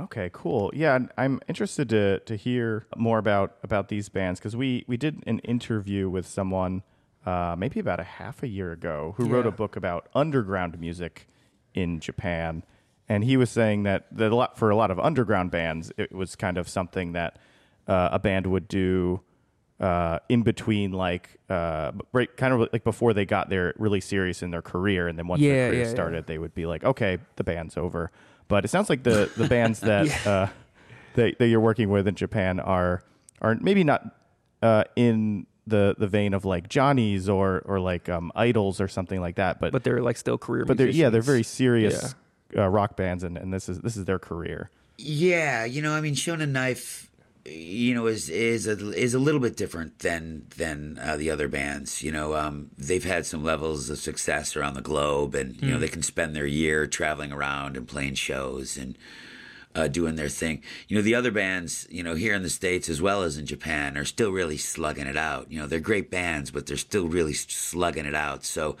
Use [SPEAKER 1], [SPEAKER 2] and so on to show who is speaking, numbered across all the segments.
[SPEAKER 1] Okay, cool. Yeah, I'm interested to to hear more about about these bands because we we did an interview with someone uh, maybe about a half a year ago who wrote a book about underground music in Japan, and he was saying that that a lot for a lot of underground bands, it was kind of something that uh, a band would do uh, in between, like uh, right, kind of like before they got there really serious in their career, and then once
[SPEAKER 2] Yeah,
[SPEAKER 1] their career
[SPEAKER 2] yeah, yeah.
[SPEAKER 1] started, they would be like, okay, the band's over. But it sounds like the the bands that uh, that, that you're working with in Japan are are maybe not uh, in the the vein of like Johnny's or or like um, Idols or something like that, but
[SPEAKER 2] But they're like still career.
[SPEAKER 1] but they're yeah they're very
[SPEAKER 2] musicians.
[SPEAKER 1] serious uh, rock bands, and, and this is this is their career.
[SPEAKER 3] Yeah, you know, I mean, Shonen Knife, you know, is is a, is a little bit different than than uh, the other bands. You know, um, they've had some levels of success around the globe, and you know, they can spend their year traveling around and playing shows and uh, doing their thing. You know, the other bands, you know, here in the states as well as in Japan, are still really slugging it out. You know, they're great bands, but they're still really slugging it out. So,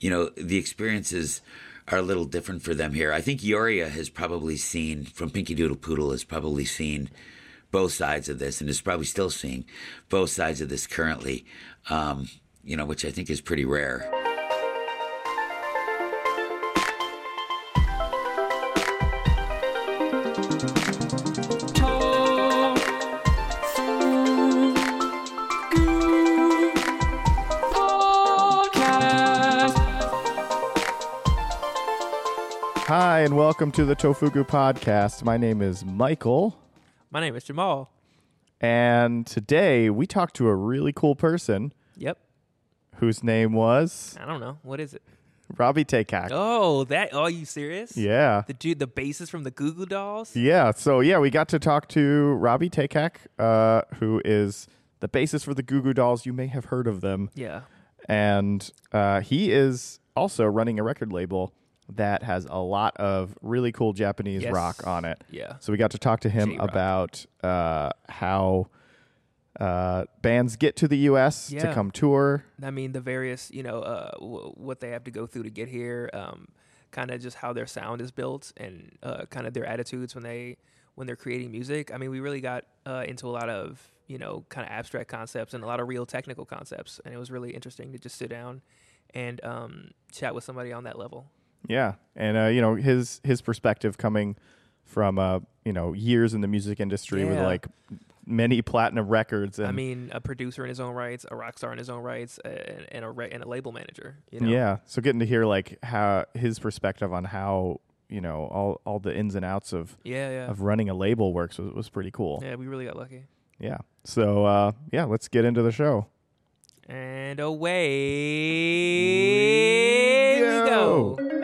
[SPEAKER 3] you know, the experiences are a little different for them here. I think Yoria has probably seen from Pinky Doodle Poodle has probably seen both sides of this, and is probably still seeing both sides of this currently. Um, you know, which I think is pretty rare.
[SPEAKER 1] Hi, and welcome to the Tofugu podcast. My name is Michael,
[SPEAKER 2] My name is Jamal.
[SPEAKER 1] and today we talked to a really cool person
[SPEAKER 2] Yep.
[SPEAKER 1] whose name was
[SPEAKER 2] I don't know what is it.
[SPEAKER 1] Robby Takac.
[SPEAKER 2] Oh, that. Oh, you serious?
[SPEAKER 1] Yeah.
[SPEAKER 2] The dude, the bassist from the Goo Goo Dolls.
[SPEAKER 1] Yeah, so yeah, we got to talk to Robby Takac, uh, who is the bassist for the Goo Goo Dolls. You may have heard of them.
[SPEAKER 2] Yeah.
[SPEAKER 1] And uh, he is also running a record label that has a lot of really cool Japanese
[SPEAKER 2] Yes.
[SPEAKER 1] rock on it.
[SPEAKER 2] Yeah.
[SPEAKER 1] So we got to talk to him
[SPEAKER 2] J-rock.
[SPEAKER 1] about uh, how uh, bands get to the U.S. to come tour.
[SPEAKER 2] I mean, the various, you know, uh, w- what they have to go through to get here, um, kind of just how their sound is built, and uh, kind of their attitudes when they when they're creating music. I mean, we really got uh, into a lot of you know kind of abstract concepts and a lot of real technical concepts, and it was really interesting to just sit down and um, chat with somebody on that level.
[SPEAKER 1] Yeah, and uh, you know his his perspective coming from uh, you know years in the music industry with like many platinum records. And
[SPEAKER 2] I mean, a producer in his own rights, a rock star in his own rights, and, and a re- and a label manager. You know?
[SPEAKER 1] yeah, so getting to hear like how his perspective on how you know all all the ins and outs of
[SPEAKER 2] yeah, yeah,
[SPEAKER 1] of running a label works was, was pretty cool.
[SPEAKER 2] yeah. We really got lucky.
[SPEAKER 1] Yeah. So uh, yeah, let's get into the show.
[SPEAKER 2] And away we go.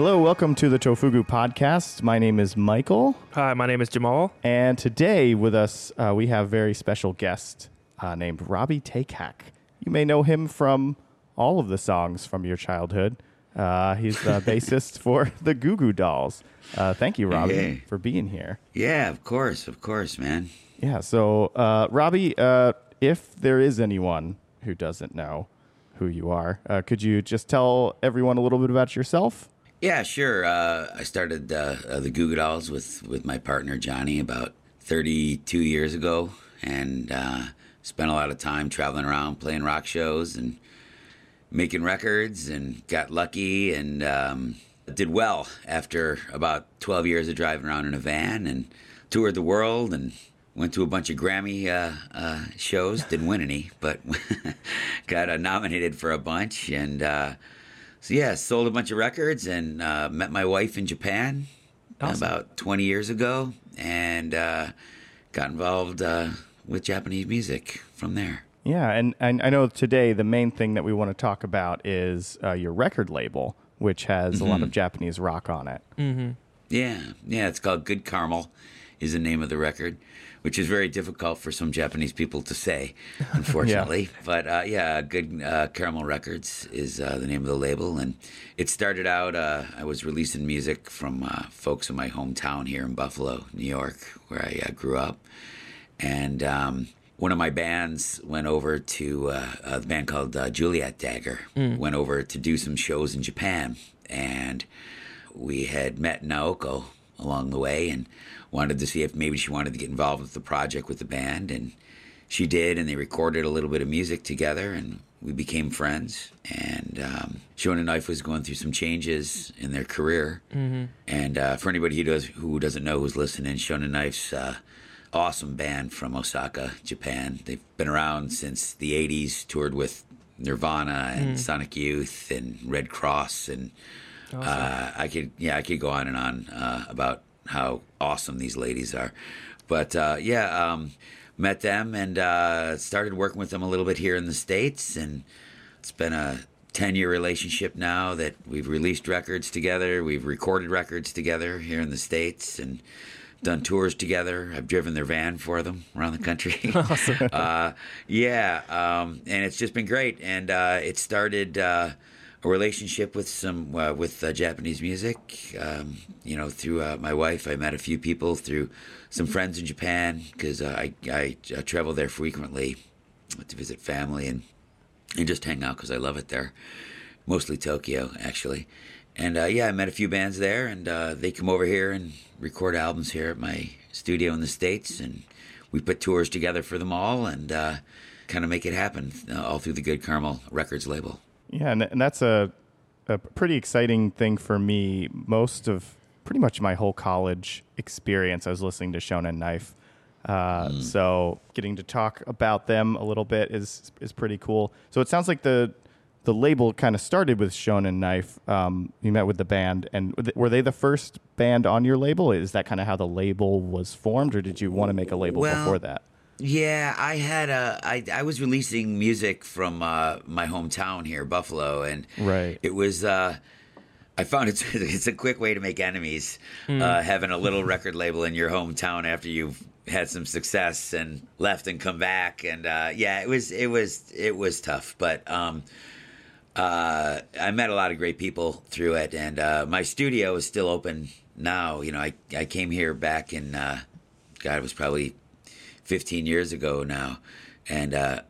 [SPEAKER 1] Hello, welcome to the Tofugu podcast. My name is Michael,
[SPEAKER 2] Hi, my name is Jamal.
[SPEAKER 1] and today with us uh, we have a very special guest uh, named Robby Takac. You may know him from all of the songs from your childhood. Uh, he's the bassist for the Goo Goo Dolls. Uh, thank you, Robby,
[SPEAKER 3] Hey.
[SPEAKER 1] for being here.
[SPEAKER 3] Yeah, of course, of course, man.
[SPEAKER 1] Yeah. So, uh, Robby, uh, if there is anyone who doesn't know who you are, uh, could you just tell everyone a little bit about yourself?
[SPEAKER 3] Yeah, sure. Uh, I started uh, uh, the Goo Goo Dolls with, with my partner Johnny about 32 years ago, and uh, spent a lot of time traveling around playing rock shows and making records, and got lucky and um, did well after about 12 years of driving around in a van and toured the world and went to a bunch of Grammy uh, uh, shows. Didn't win any, but got uh, nominated for a bunch and. So yeah, sold a bunch of records and uh, met my wife in Japan
[SPEAKER 2] Awesome.
[SPEAKER 3] about 20 years ago, and uh, got involved uh, with Japanese music from there.
[SPEAKER 1] Yeah, and, and I know today the main thing that we want to talk about is uh, your record label, which has a lot of Japanese rock on it.
[SPEAKER 3] Yeah, yeah, it's called Good Charamel, is the name of the record, which is very difficult for some Japanese people to say, unfortunately. But uh, yeah, Good uh, Charamel Records is uh, the name of the label, and it started out. Uh, I was releasing music from uh, folks in my hometown here in Buffalo, New York, where I uh, grew up, and. Um, one of my bands went over to uh, a band called uh, Juliet Dagger. Went over to do some shows in Japan, and we had met Naoko along the way and wanted to see if maybe she wanted to get involved with the project with the band. And she did, and they recorded a little bit of music together, and we became friends. And um, Shonen Knife was going through some changes in their career. Mm-hmm. And uh, for anybody who does who doesn't know who's listening, Shonen Knife's uh, awesome band from Osaka, Japan. They've been around since the '80s. Toured with Nirvana and Sonic Youth and Red Cross, and uh, I could yeah I could go on and on uh, about how awesome these ladies are. But uh, yeah, um, met them and uh, started working with them a little bit here in the states, and it's been a 10 year relationship now that we've released records together, we've recorded records together here in the states, and done tours together. I've driven their van for them around the country. uh, yeah, um, and it's just been great. And uh, it started uh, a relationship with some uh, with uh, Japanese music. Um, you know, through uh, my wife, I met a few people through some friends in Japan because I, I I travel there frequently to visit family and and just hang out because I love it there. Mostly Tokyo, actually. And uh, yeah, I met a few bands there, and uh, they come over here and record albums here at my studio in the States. And we put tours together for them all and uh, kind of make it happen uh, all through the Good Charamel Records label.
[SPEAKER 1] Yeah, and, and that's a, a pretty exciting thing for me. Most of pretty much my whole college experience, I was listening to Shonen Knife. Uh, So getting to talk about them a little bit is is pretty cool. So it sounds like the the label kind of started with Shonen Knife. Um, you met with the band, and were they- were they the first band on your label? Is that kind of how the label was formed, or did you want to make a label
[SPEAKER 3] Well,
[SPEAKER 1] before that?
[SPEAKER 3] Yeah, I had a. I I was releasing music from uh, my hometown here, Buffalo, and
[SPEAKER 1] Right.
[SPEAKER 3] it was. Uh, I found it's it's a quick way to make enemies, uh, having a little record label in your hometown after you've had some success and left and come back, and uh, yeah, it was it was it was tough, but. Um, uh, I met a lot of great people through it, and uh, my studio is still open now. You know, I, I came here back in, uh, God, it was probably 15 years ago now, and uh,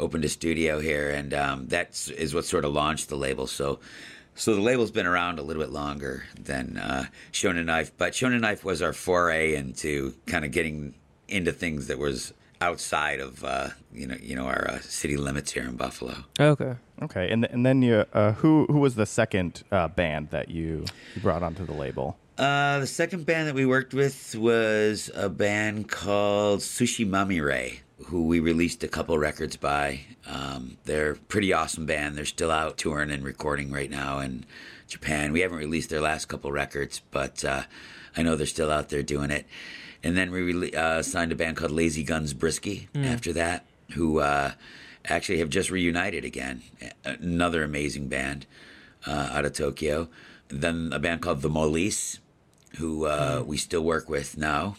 [SPEAKER 3] opened a studio here, and um, that is what sort of launched the label. So, so the label's been around a little bit longer than uh, Shonen Knife, but Shonen Knife was our foray into kind of getting into things that was outside of uh, you know you know our uh, city limits here in Buffalo.
[SPEAKER 2] Okay.
[SPEAKER 1] Okay, and th- and then you, uh, who who was the second uh, band that you you brought onto the label?
[SPEAKER 3] Uh, the second band that we worked with was a band called Sushi Mamire, who we released a couple records by. Um, they're a pretty awesome band. They're still out touring and recording right now in Japan. We haven't released their last couple records, but uh, I know they're still out there doing it. And then we uh, signed a band called Lazy Guns Brisky after that, who uh, actually have just reunited again. Another amazing band uh, out of Tokyo. Then a band called The Molice, who uh, we still work with now.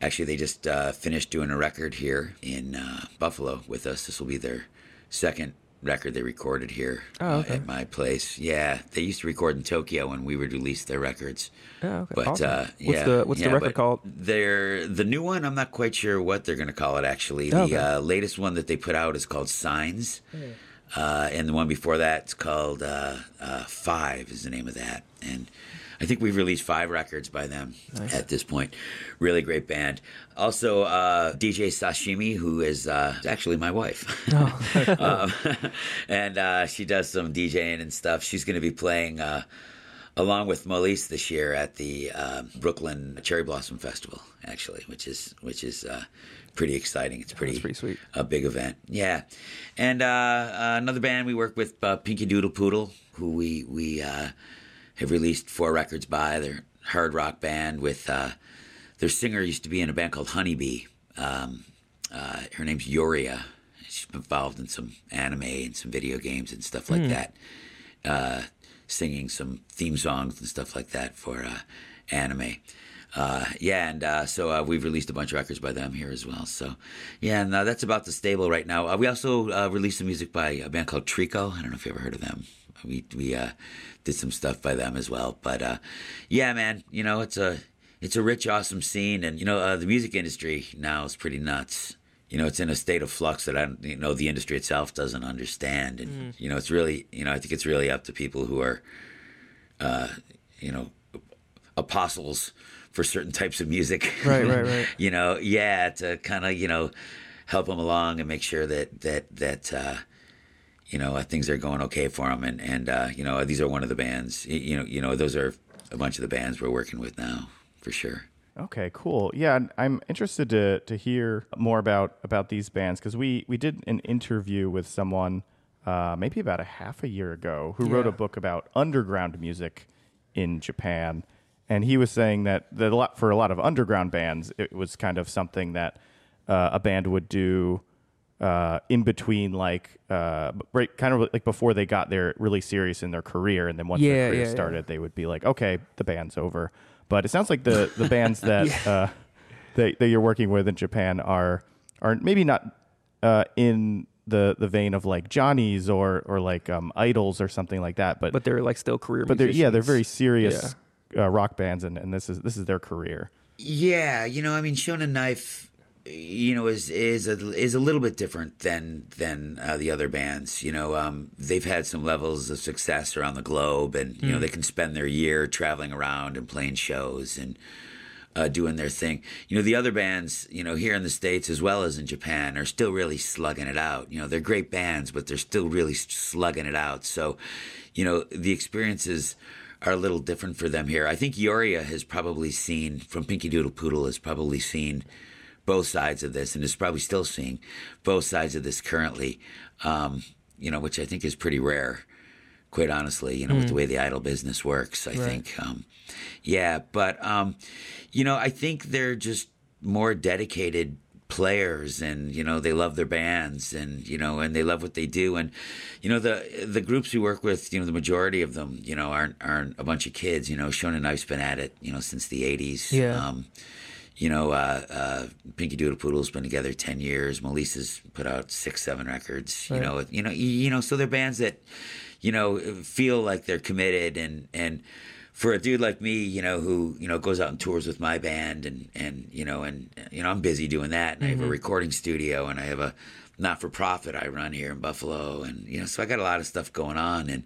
[SPEAKER 3] Actually, they just uh, finished doing a record here in uh, Buffalo with us. This will be their second record they recorded here
[SPEAKER 2] Oh,
[SPEAKER 3] uh,
[SPEAKER 2] okay.
[SPEAKER 3] at my place. Yeah, they used to record in Tokyo when we would release their records.
[SPEAKER 2] Oh, okay.
[SPEAKER 3] But
[SPEAKER 2] Awesome.
[SPEAKER 3] uh,
[SPEAKER 2] What's
[SPEAKER 3] yeah,
[SPEAKER 2] the- what's the record called?
[SPEAKER 3] They're the new one. I'm not quite sure what they're going to call it. Actually,
[SPEAKER 2] Oh,
[SPEAKER 3] the
[SPEAKER 2] okay.
[SPEAKER 3] uh, latest one that they put out is called Signs, uh, and the one before that is called uh, uh, Five. Is the name of that, and I think we've released five records by them at this point. Really great band. Also, uh, DJ Sashimi, who is uh, actually my wife, um, and uh, she does some DJing and stuff. She's going to be playing. Uh, along with Molice this year at the uh, Brooklyn Cherry Blossom Festival, actually, which is which is uh, pretty exciting. It's pretty
[SPEAKER 2] pretty sweet.
[SPEAKER 3] a big event. Yeah, and uh, uh, another band we work with, uh, Pinky Doodle Poodle, who we we uh, have released four records by. They're hard rock band with uh, their singer used to be in a band called Honeybee. Um, uh, her name's Yoria. She's been involved in some anime and some video games and stuff like that. Uh, singing some theme songs and stuff like that for uh, anime. Uh, yeah, and uh, so uh, we've released a bunch of records by them here as well. So, yeah, and uh, that's about the stable right now. Uh, we also uh, released some music by a band called Trico. I don't know if you ever heard of them. We we uh, did some stuff by them as well. But uh, yeah, man, you know it's a it's a rich, awesome scene, and you know uh, the music industry now is pretty nuts. You know, it's in a state of flux that I, don't- you know, the industry itself doesn't understand, and you know, it's really, you know, I think it's really up to people who are, uh, you know, apostles for certain types of music.
[SPEAKER 2] Right, right, right.
[SPEAKER 3] you know, yeah, to kind of you know help them along and make sure that that that uh, you know uh, things are going okay for them. And and uh, you know these are one of the bands. You know, you know those are a bunch of the bands we're working with now for sure.
[SPEAKER 1] Okay, cool. Yeah, I'm interested to to hear more about about these bands because we we did an interview with someone uh, maybe about a half a year ago who wrote a book about underground music in Japan, and he was saying that that a lot for a lot of underground bands, it was kind of something that uh, a band would do uh, in between, like uh, right, kind of like before they got there really serious in their career, and then once
[SPEAKER 2] Yeah,
[SPEAKER 1] their career
[SPEAKER 2] yeah, yeah.
[SPEAKER 1] started, they would be like, okay, the band's over. But it sounds like the the bands that uh, that, that you're working with in Japan are are maybe not uh, in the the vein of like Johnny's or or like um, Idols or something like that, but
[SPEAKER 2] But they're like still career.
[SPEAKER 1] but they're yeah they're very
[SPEAKER 2] musicians.
[SPEAKER 1] serious uh, rock bands, and, and this is this is their career.
[SPEAKER 3] Yeah, you know, I mean, Shonen Knife, you know, is is a is a little bit different than than uh, the other bands. You know, um, they've had some levels of success around the globe, and you know, they can spend their year traveling around and playing shows and uh, doing their thing. You know, the other bands, you know, here in the states as well as in Japan, are still really slugging it out. You know, they're great bands, but they're still really slugging it out. So, you know, the experiences are a little different for them here. I think Yoria has probably seen from Pinky Doodle Poodle has probably seen both sides of this and is probably still seeing both sides of this currently. Um, you know, which I think is pretty rare, quite honestly. You know, with the way the idol business works, I think. Um, yeah, but um, you know, I think they're just more dedicated players and you know they love their bands and you know and they love what they do and you know the the groups we work with you know the majority of them you know aren't aren't a bunch of kids you know Shonen Knife's been at it you know since the 80s
[SPEAKER 2] Yeah.
[SPEAKER 3] um you know uh uh Pinky Doodle Poodle's been together 10 years. Melissa's put out 6 7 records you know you know you, know so they're bands that you know feel like they're committed. And and for a dude like me, you know, who you know goes out and tours with my band, and and you know, and you know, I'm busy doing that, and I have a recording studio, and I have a not for profit I run here in Buffalo, and you know, so I got a lot of stuff going on, and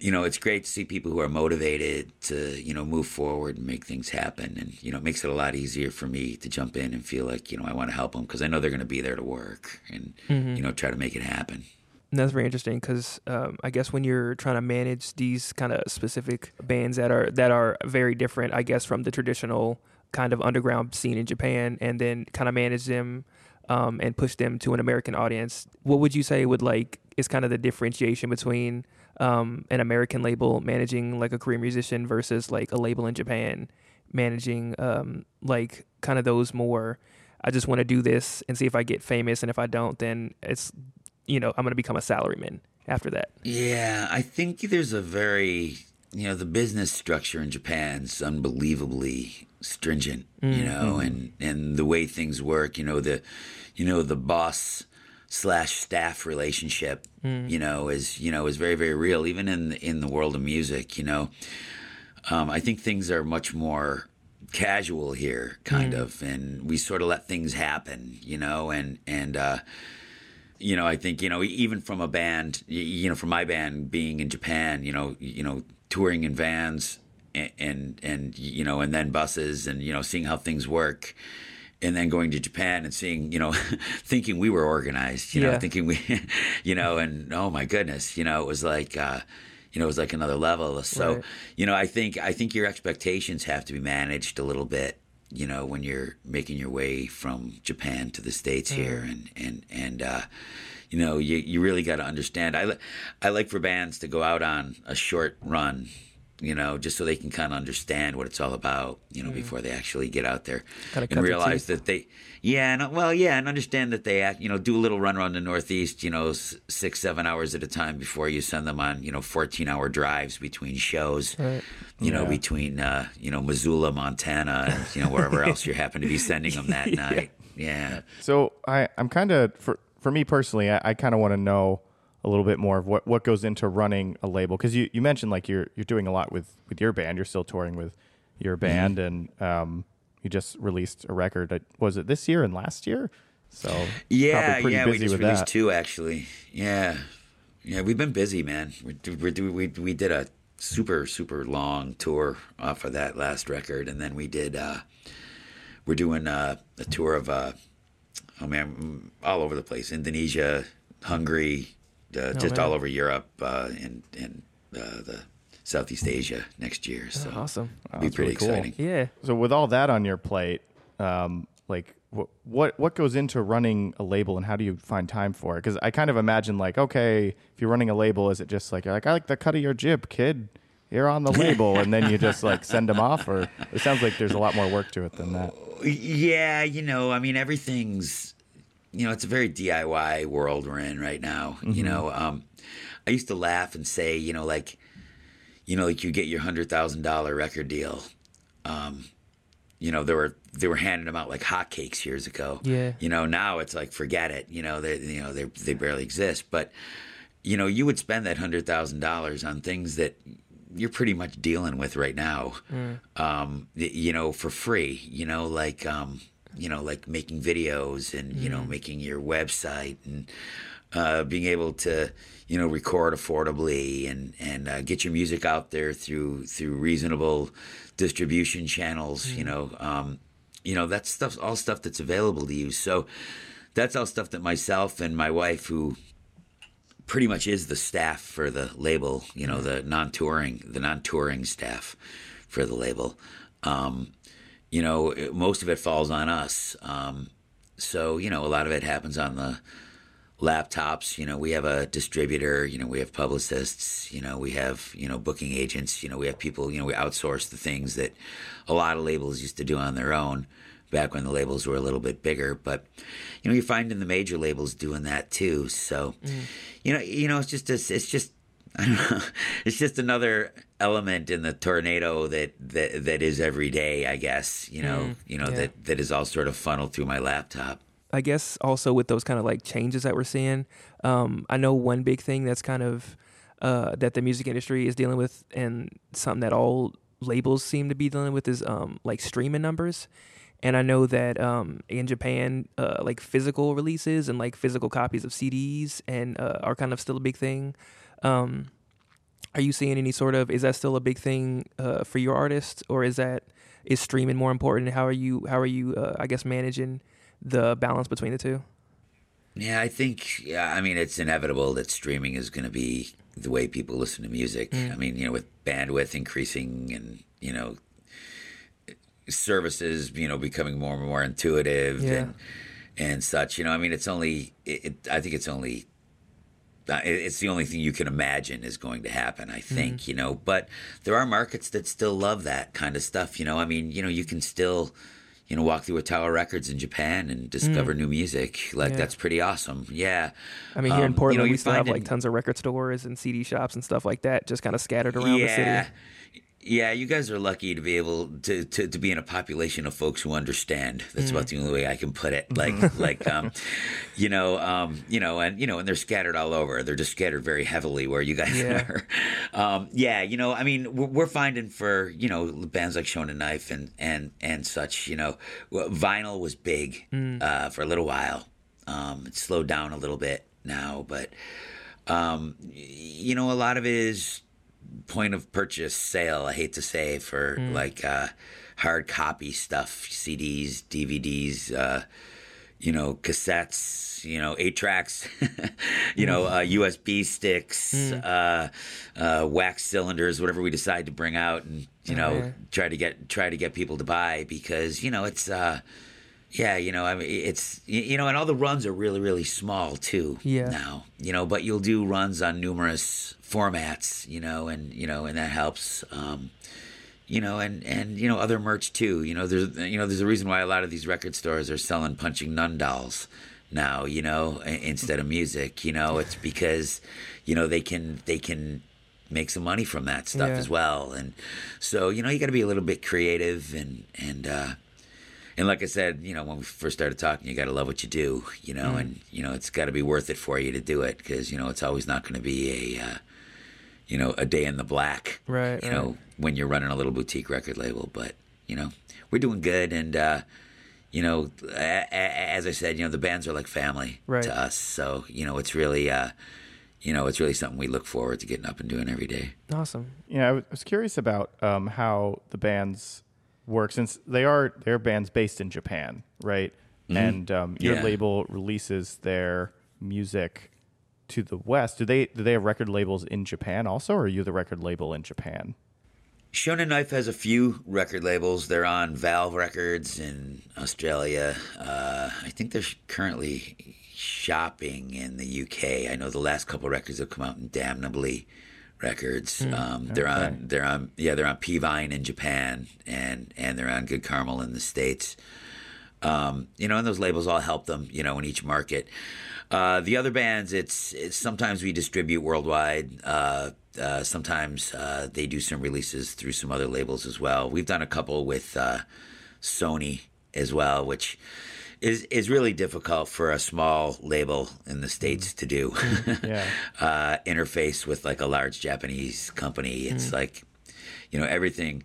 [SPEAKER 3] you know, it's great to see people who are motivated to you know move forward and make things happen, and you know, it makes it a lot easier for me to jump in and feel like you know I want to help them because I know they're going to be there to work and you know try to make it happen.
[SPEAKER 2] And that's very interesting because um, I guess when you're trying to manage these kind of specific bands that are that are very different, I guess from the traditional kind of underground scene in Japan, and then kind of manage them um, and push them to an American audience, what would you say would like is kind of the differentiation between um, an American label managing like a Korean musician versus like a label in Japan managing um, like kind of those more. I just want to do this and see if I get famous, and if I don't, then it's you know, I'm going to become a salaryman after that.
[SPEAKER 3] Yeah, I think there's a very, you know, the business structure in Japan's unbelievably stringent, you know, and and the way things work, you know, the you know, the boss slash staff relationship, you know, is, you know, is very very real even in the, in the world of music, you know. Um, I think things are much more casual here kind of and we sort of let things happen, you know, and and uh you know, I think you know, even from a band, you know, from my band being in Japan, you know, you know, touring in vans and and, and you know, and then buses, and you know, seeing how things work, and then going to Japan and seeing, you know, thinking we were organized, you know, thinking we, you know, and oh my goodness, you know, it was like. uh you know, it was like another level. So,
[SPEAKER 2] Right.
[SPEAKER 3] you know, I think I think your expectations have to be managed a little bit. You know, when you're making your way from Japan to the states here, and and and uh, you know, you you really got to understand. I I like for bands to go out on a short run. You know, just so they can kind of understand what it's all about. You know, before they actually get out there
[SPEAKER 2] Kinda
[SPEAKER 3] and realize that they, yeah, and well, yeah, and understand that they act. You know, do a little run around the Northeast. You know, six seven hours at a time before you send them on. You know, fourteen hour drives between shows. You know,
[SPEAKER 1] Yeah.
[SPEAKER 3] between uh, you know Missoula, Montana, and you know wherever else you happen to be sending them that night. Yeah.
[SPEAKER 1] So I, I'm kind of for for me personally, I, I kind of want to know a little bit more of what, what goes into running a label because you, you mentioned like you're you're doing a lot with with your band. You're still touring with your band, and um, you just released a record. uh, Was it this year and last year? So
[SPEAKER 3] Yeah, yeah,
[SPEAKER 1] busy
[SPEAKER 3] we just released
[SPEAKER 1] that.
[SPEAKER 3] two actually. Yeah, yeah, we've been busy, man. We're, we're we we did a super super long tour off of that last record, and then we did. Uh, we're doing uh, a tour of uh, oh man, mm, all over the place: Indonesia, Hungary, uh, just
[SPEAKER 2] man.
[SPEAKER 3] all over Europe, uh, and and uh, the Southeast Asia next year. So
[SPEAKER 2] awesome.
[SPEAKER 3] it'll be pretty
[SPEAKER 1] really cool.
[SPEAKER 3] exciting.
[SPEAKER 2] Yeah.
[SPEAKER 1] So with all that on your plate, um, like wh- what what goes into running a label, and how do you find time for it? Because I kind of imagine like, okay, if you're running a label, is it just like like I like the cut of your jib, kid? You're on the label, and then you just like send them off, or it sounds like there's a lot more work to it than that.
[SPEAKER 3] Yeah, you know, I mean, everything's, you know, it's a very DIY world we're in right now. You know, um, I used to laugh and say, you know, like, you know, like you get your hundred thousand dollar record deal. Um, you know, they were they were handing them out like hotcakes years ago.
[SPEAKER 2] Yeah.
[SPEAKER 3] You know, now it's like forget it. You know, they you know they they barely exist. But you know, you would spend that hundred thousand dollars on things that you're pretty much dealing with right now. Um, you know, for free. You know, like um, you know, like making videos and you know making your website and uh, being able to you know record affordably and and uh, get your music out there through through reasonable distribution channels. You know, um, you know that's stuff all stuff that's available to you. So that's all stuff that myself and my wife who pretty much is the staff for the label, you know, the non-touring, the non-touring staff for the label. Um, you know, it- most of it falls on us. Um, so, you know, a lot of it happens on the laptops. You know, we have a distributor, you know, we have publicists, you know, we have, you know, booking agents, you know, we have people, you know, we outsource the things that a lot of labels used to do on their own back when the labels were a little bit bigger. But, you know, you're finding the major labels doing that too. So, you know, you know, it's just, a, it's just, I don't know, it's just another element in the tornado that, that, that is every day, I guess, you know, you know,
[SPEAKER 2] yeah.
[SPEAKER 3] that, that is all sort of funneled through my laptop.
[SPEAKER 2] I guess also with those kind of like changes that we're seeing, um, I know one big thing that's kind of uh, that the music industry is dealing with, and something that all labels seem to be dealing with is um, like streaming numbers. And I know that um, in Japan, uh, like physical releases and like physical copies of CDs and uh, are kind of still a big thing. Um, are you seeing any sort of is that still a big thing uh, for your artist, or is that is streaming more important? How are you how are you uh, I guess managing the balance between the two?
[SPEAKER 3] Yeah, I think, yeah, I mean, it's inevitable that streaming is going to be the way people listen to music. I mean, you know, with bandwidth increasing and, you know, services, you know, becoming more and more intuitive
[SPEAKER 2] Yeah.
[SPEAKER 3] and, and such, you know, I mean, it's only, it, it, I think it's only, it's the only thing you can imagine is going to happen, I think, you know, but there are markets that still love that kind of stuff, you know, I mean, you know, you can still, you know, walk through a Tower Records in Japan and discover new music. Like
[SPEAKER 2] Yeah.
[SPEAKER 3] that's pretty awesome. Yeah.
[SPEAKER 2] I mean, here in
[SPEAKER 3] Um,
[SPEAKER 2] Portland,
[SPEAKER 3] you know,
[SPEAKER 2] we still have like
[SPEAKER 3] in-
[SPEAKER 2] tons of record stores and CD shops and stuff like that, just kind of scattered around the city.
[SPEAKER 3] Yeah, you guys are lucky to be able to, to, to be in a population of folks who understand. That's about the only way I can put it. Like like um, you know um, you know and you know and they're scattered all over. They're just scattered very heavily where you guys
[SPEAKER 2] Yeah.
[SPEAKER 3] are. Um, yeah, you know I mean we're, we're finding for you know bands like Shonen Knife and and and such. You know vinyl was big uh, for a little while. Um, it slowed down a little bit now, but um, you know a lot of it is point of purchase sale. I hate to say for like uh, hard copy stuff, CDs, DVDs, uh, you know, cassettes, you know, eight tracks, you know, uh, USB sticks, uh, uh, wax cylinders, whatever we decide to bring out, and you know,
[SPEAKER 2] yeah.
[SPEAKER 3] try to get try to get people to buy because you know it's. Uh, yeah, you know, I mean, it's you know, and all the runs are really, really small too.
[SPEAKER 2] Yeah.
[SPEAKER 3] Now, you know, but you'll do runs on numerous formats, you know, and you know, and that helps. Um, you know, and and you know, other merch too. You know, there's you know, there's a reason why a lot of these record stores are selling punching nun dolls now. You know, instead of music. You know, it's because you know they can they can make some money from that stuff
[SPEAKER 2] Yeah.
[SPEAKER 3] as well. And so you know, you got to be a little bit creative and and. uh and like I said, you know, when we first started talking, you got to love what you do, you know, and you know it's got to be worth it for you to do it because you know it's always not going to be a, uh, you know, a day in the black,
[SPEAKER 2] Right,
[SPEAKER 3] You
[SPEAKER 2] right.
[SPEAKER 3] know, when you're running a little boutique record label, but you know, we're doing good, and uh, you know, a- a- as I said, you know, the bands are like family
[SPEAKER 2] Right.
[SPEAKER 3] to us, so you know, it's really. Uh, you know, it's really something we look forward to getting up and doing every day.
[SPEAKER 2] Awesome.
[SPEAKER 1] Yeah, I was- was curious about um, how the bands work since they are they're bands based in Japan, right? And um, your
[SPEAKER 3] Yeah.
[SPEAKER 1] label releases their music to the West. Do they do they have record labels in Japan also, or are you the record label in Japan?
[SPEAKER 3] Shonen Knife has a few record labels. They're on Valve Records in Australia. Uh, I think they're currently shopping in the UK. I know the last couple records have come out in Damnably Records. um, they're
[SPEAKER 1] okay.
[SPEAKER 3] on they're on yeah they're on P Vine in Japan and and they're on Good Charamel in the States. Um, you know, and those labels all help them, you know, in each market. Uh, the other bands, it's, it's sometimes we distribute worldwide. Uh, uh, sometimes uh, they do some releases through some other labels as well. We've done a couple with uh, Sony as well, which is is really difficult for a small label in the states to do.
[SPEAKER 1] Yeah.
[SPEAKER 3] uh, interface with like a large Japanese company. It's like, you know, everything.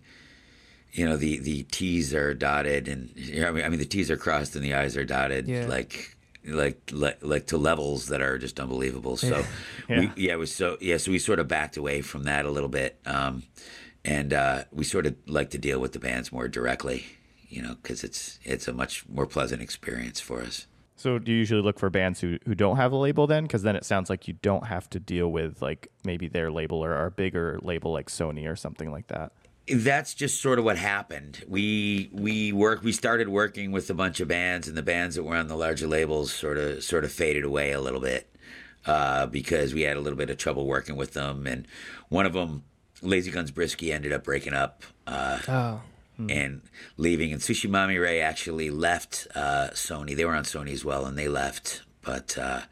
[SPEAKER 3] You know, the the T's are dotted, and you know, I mean, I mean, the T's are crossed and the I's are dotted,
[SPEAKER 2] Yeah.
[SPEAKER 3] like. Like, like, like to levels that are just unbelievable. So,
[SPEAKER 1] Yeah.
[SPEAKER 3] we, yeah, it was so yeah. So we sort of backed away from that a little bit, um, and uh, we sort of like to deal with the bands more directly, you know, because it's it's a much more pleasant experience for us.
[SPEAKER 1] So do you usually look for bands who, who don't have a label then? Because then it sounds like you don't have to deal with like maybe their label or a bigger label like Sony or something like that.
[SPEAKER 3] that's just sort of what happened. We we worked. We started working with a bunch of bands, and the bands that were on the larger labels sort of sort of faded away a little bit uh, because we had a little bit of trouble working with them. And one of them, Lazy Guns Brisky, ended up breaking up. Uh,
[SPEAKER 2] Oh.
[SPEAKER 3] And leaving. And Sushi Mamire actually left uh, Sony. They were on Sony as well, and they left, but uh,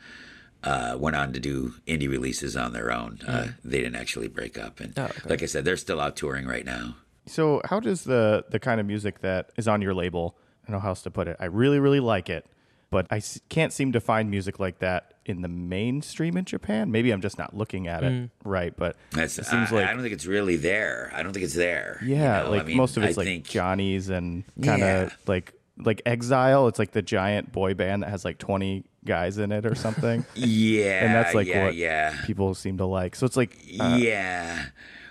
[SPEAKER 3] uh, went on to do indie releases on their own. Uh, they didn't actually break up, and
[SPEAKER 2] Oh, okay.
[SPEAKER 3] like I said, they're still out touring right now.
[SPEAKER 1] So how does the the kind of music that is on your label? I don't know how else to put it. I really really like it, but I s- can't seem to find music like that in the mainstream in Japan. Maybe I'm just not looking at it right, but
[SPEAKER 3] That's,
[SPEAKER 1] it seems
[SPEAKER 3] I,
[SPEAKER 1] like
[SPEAKER 3] I don't think it's really there. I don't think it's there. you
[SPEAKER 1] yeah,
[SPEAKER 3] know?
[SPEAKER 1] like
[SPEAKER 3] I mean,
[SPEAKER 1] most of it's
[SPEAKER 3] I
[SPEAKER 1] like
[SPEAKER 3] think,
[SPEAKER 1] Johnny's and kind of
[SPEAKER 3] Yeah.
[SPEAKER 1] like like Exile. It's like the giant boy band that has like 20 guys in it or something.
[SPEAKER 3] Yeah,
[SPEAKER 1] and that's like
[SPEAKER 3] yeah,
[SPEAKER 1] what
[SPEAKER 3] yeah.
[SPEAKER 1] people seem to like. So it's like uh,
[SPEAKER 3] yeah.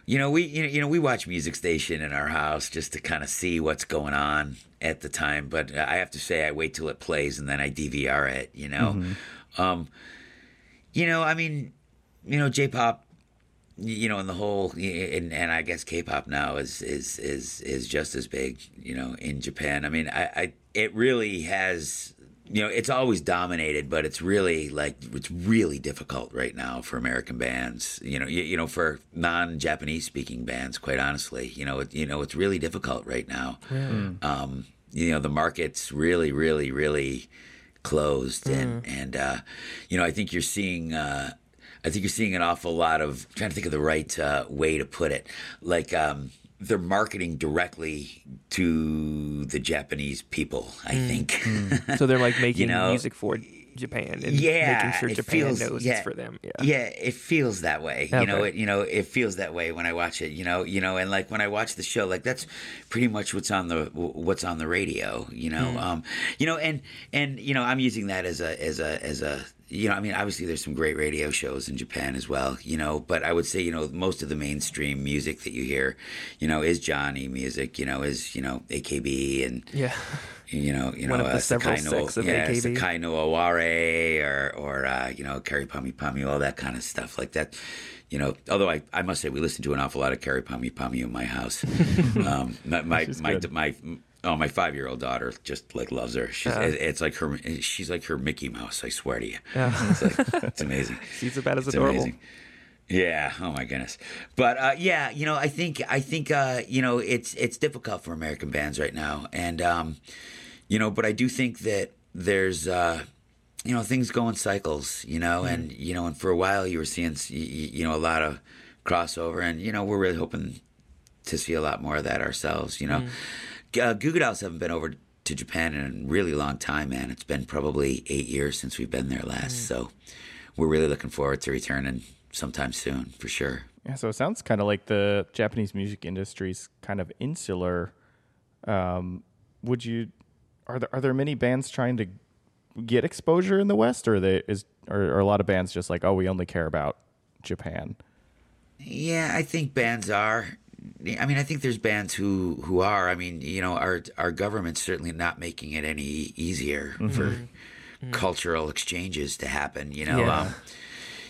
[SPEAKER 3] You know, we you know, you know we watch Music Station in our house just to kind of see what's going on at the time. But I have to say, I wait till it plays and then I DVR it. You know,
[SPEAKER 1] Mm-hmm.
[SPEAKER 3] um, you know, I mean, you know, J-pop, you know, and the whole, and, and I guess K-pop now is is is is just as big. You know, in Japan. I mean, I, I it really has you know, it's always dominated, but it's really like it's really difficult right now for American bands. You know, you, you know, for non-Japanese speaking bands, quite honestly, you know, it, you know, it's really difficult right now. Um, you know, the market's really, really, really closed, and and uh, you know, I think you're seeing. Uh, I think you're seeing an awful lot of trying to think of the right uh, way to put it, like. Um, they're marketing directly to the Japanese people. I think.
[SPEAKER 2] So they're like making
[SPEAKER 3] know,
[SPEAKER 2] music for Japan and
[SPEAKER 3] yeah,
[SPEAKER 2] making sure Japan
[SPEAKER 3] feels-
[SPEAKER 2] knows
[SPEAKER 3] yeah,
[SPEAKER 2] it's for them. Yeah.
[SPEAKER 3] yeah, it feels that way. You know, it you know it feels that way when I watch it. You know, you know, and like when I watch the show, like that's pretty much what's on the what's on the radio. You know,
[SPEAKER 2] Hmm.
[SPEAKER 3] um, you know, and and you know, I'm using that as a as a as a you know, I mean, obviously there's some great radio shows in Japan as well. You know, but I would say you know most of the mainstream music that you hear, you know, is Johnny music. You know, is you know AKB and
[SPEAKER 2] Yeah.
[SPEAKER 3] you know, you
[SPEAKER 2] One
[SPEAKER 3] know, uh, Sekai no, yeah,
[SPEAKER 2] AKB.
[SPEAKER 3] Sekai no Owari or or uh, you know, Kyary Pamyu Pamyu, all that kind of stuff like that. You know, although I, I must say we listen to an awful lot of Kyary Pamyu Pamyu in my house. um, my my my, my oh my five year old daughter just like loves her. She's it- it's like her she's like her Mickey Mouse. I swear to you,
[SPEAKER 2] Yeah.
[SPEAKER 3] it's like it's amazing.
[SPEAKER 2] She's about as
[SPEAKER 3] It's
[SPEAKER 2] adorable.
[SPEAKER 3] amazing. Yeah. Oh my goodness. But uh, yeah, you know, I think I think uh, you know it's it's difficult for American bands right now, and um, you know, but I do think that there's uh, you know things go in cycles, you know, and you know, and for a while you were seeing s- y- y- you know a lot of crossover, and you know we're really hoping to see a lot more of that ourselves. You know, uh, Goo Goo Dolls haven't been over to Japan in a really long time, man. It's been probably eight years since we've been there last, so we're really looking forward to returning sometime soon for sure.
[SPEAKER 1] Yeah, so it sounds kind of like the Japanese music industry's kind of insular. Um, would you are there are there many bands trying to get exposure in the West, or they is or are a lot of bands just like oh we only care about Japan.
[SPEAKER 3] Yeah, I think bands are. I mean, I think there's bands who who are. I mean, you know, our our government's certainly not making it any easier for cultural exchanges to happen. You know,
[SPEAKER 2] Yeah.
[SPEAKER 3] um,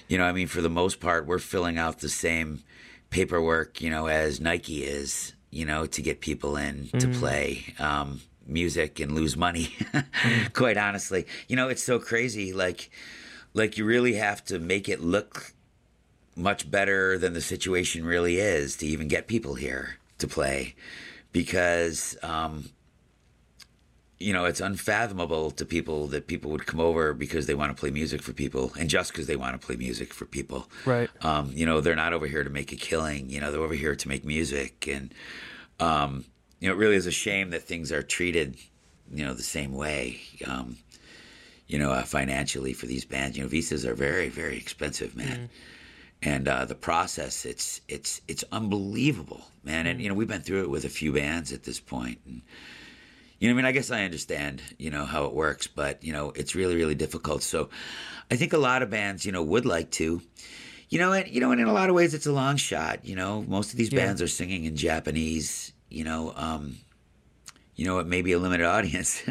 [SPEAKER 3] you know, I mean, for the most part, we're filling out the same paperwork, you know, as Nike is, you know, to get people in to play um, music and lose money. Quite honestly, you know, it's so crazy. Like, like you really have to make it look much better than the situation really is to even get people here to play. Because um, you know it's unfathomable to people that people would come over because they want to play music for people and just because they want to play music for people.
[SPEAKER 2] Right.
[SPEAKER 3] um, you know they're not over here to make a killing you know they're over here to make music. And um, you know it really is a shame that things are treated you know the same way um, you know uh, financially for these bands. You know visas are very very expensive man and uh, the process it's it's it's unbelievable man and you know we've been through it with a few bands at this point and you know i mean i guess i understand you know how it works but you know it's really really difficult so i think a lot of bands you know would like to you know and you know and in a lot of ways it's a long shot you know most of these
[SPEAKER 2] Yeah.
[SPEAKER 3] bands are singing in japanese you know um you know it may be a limited audience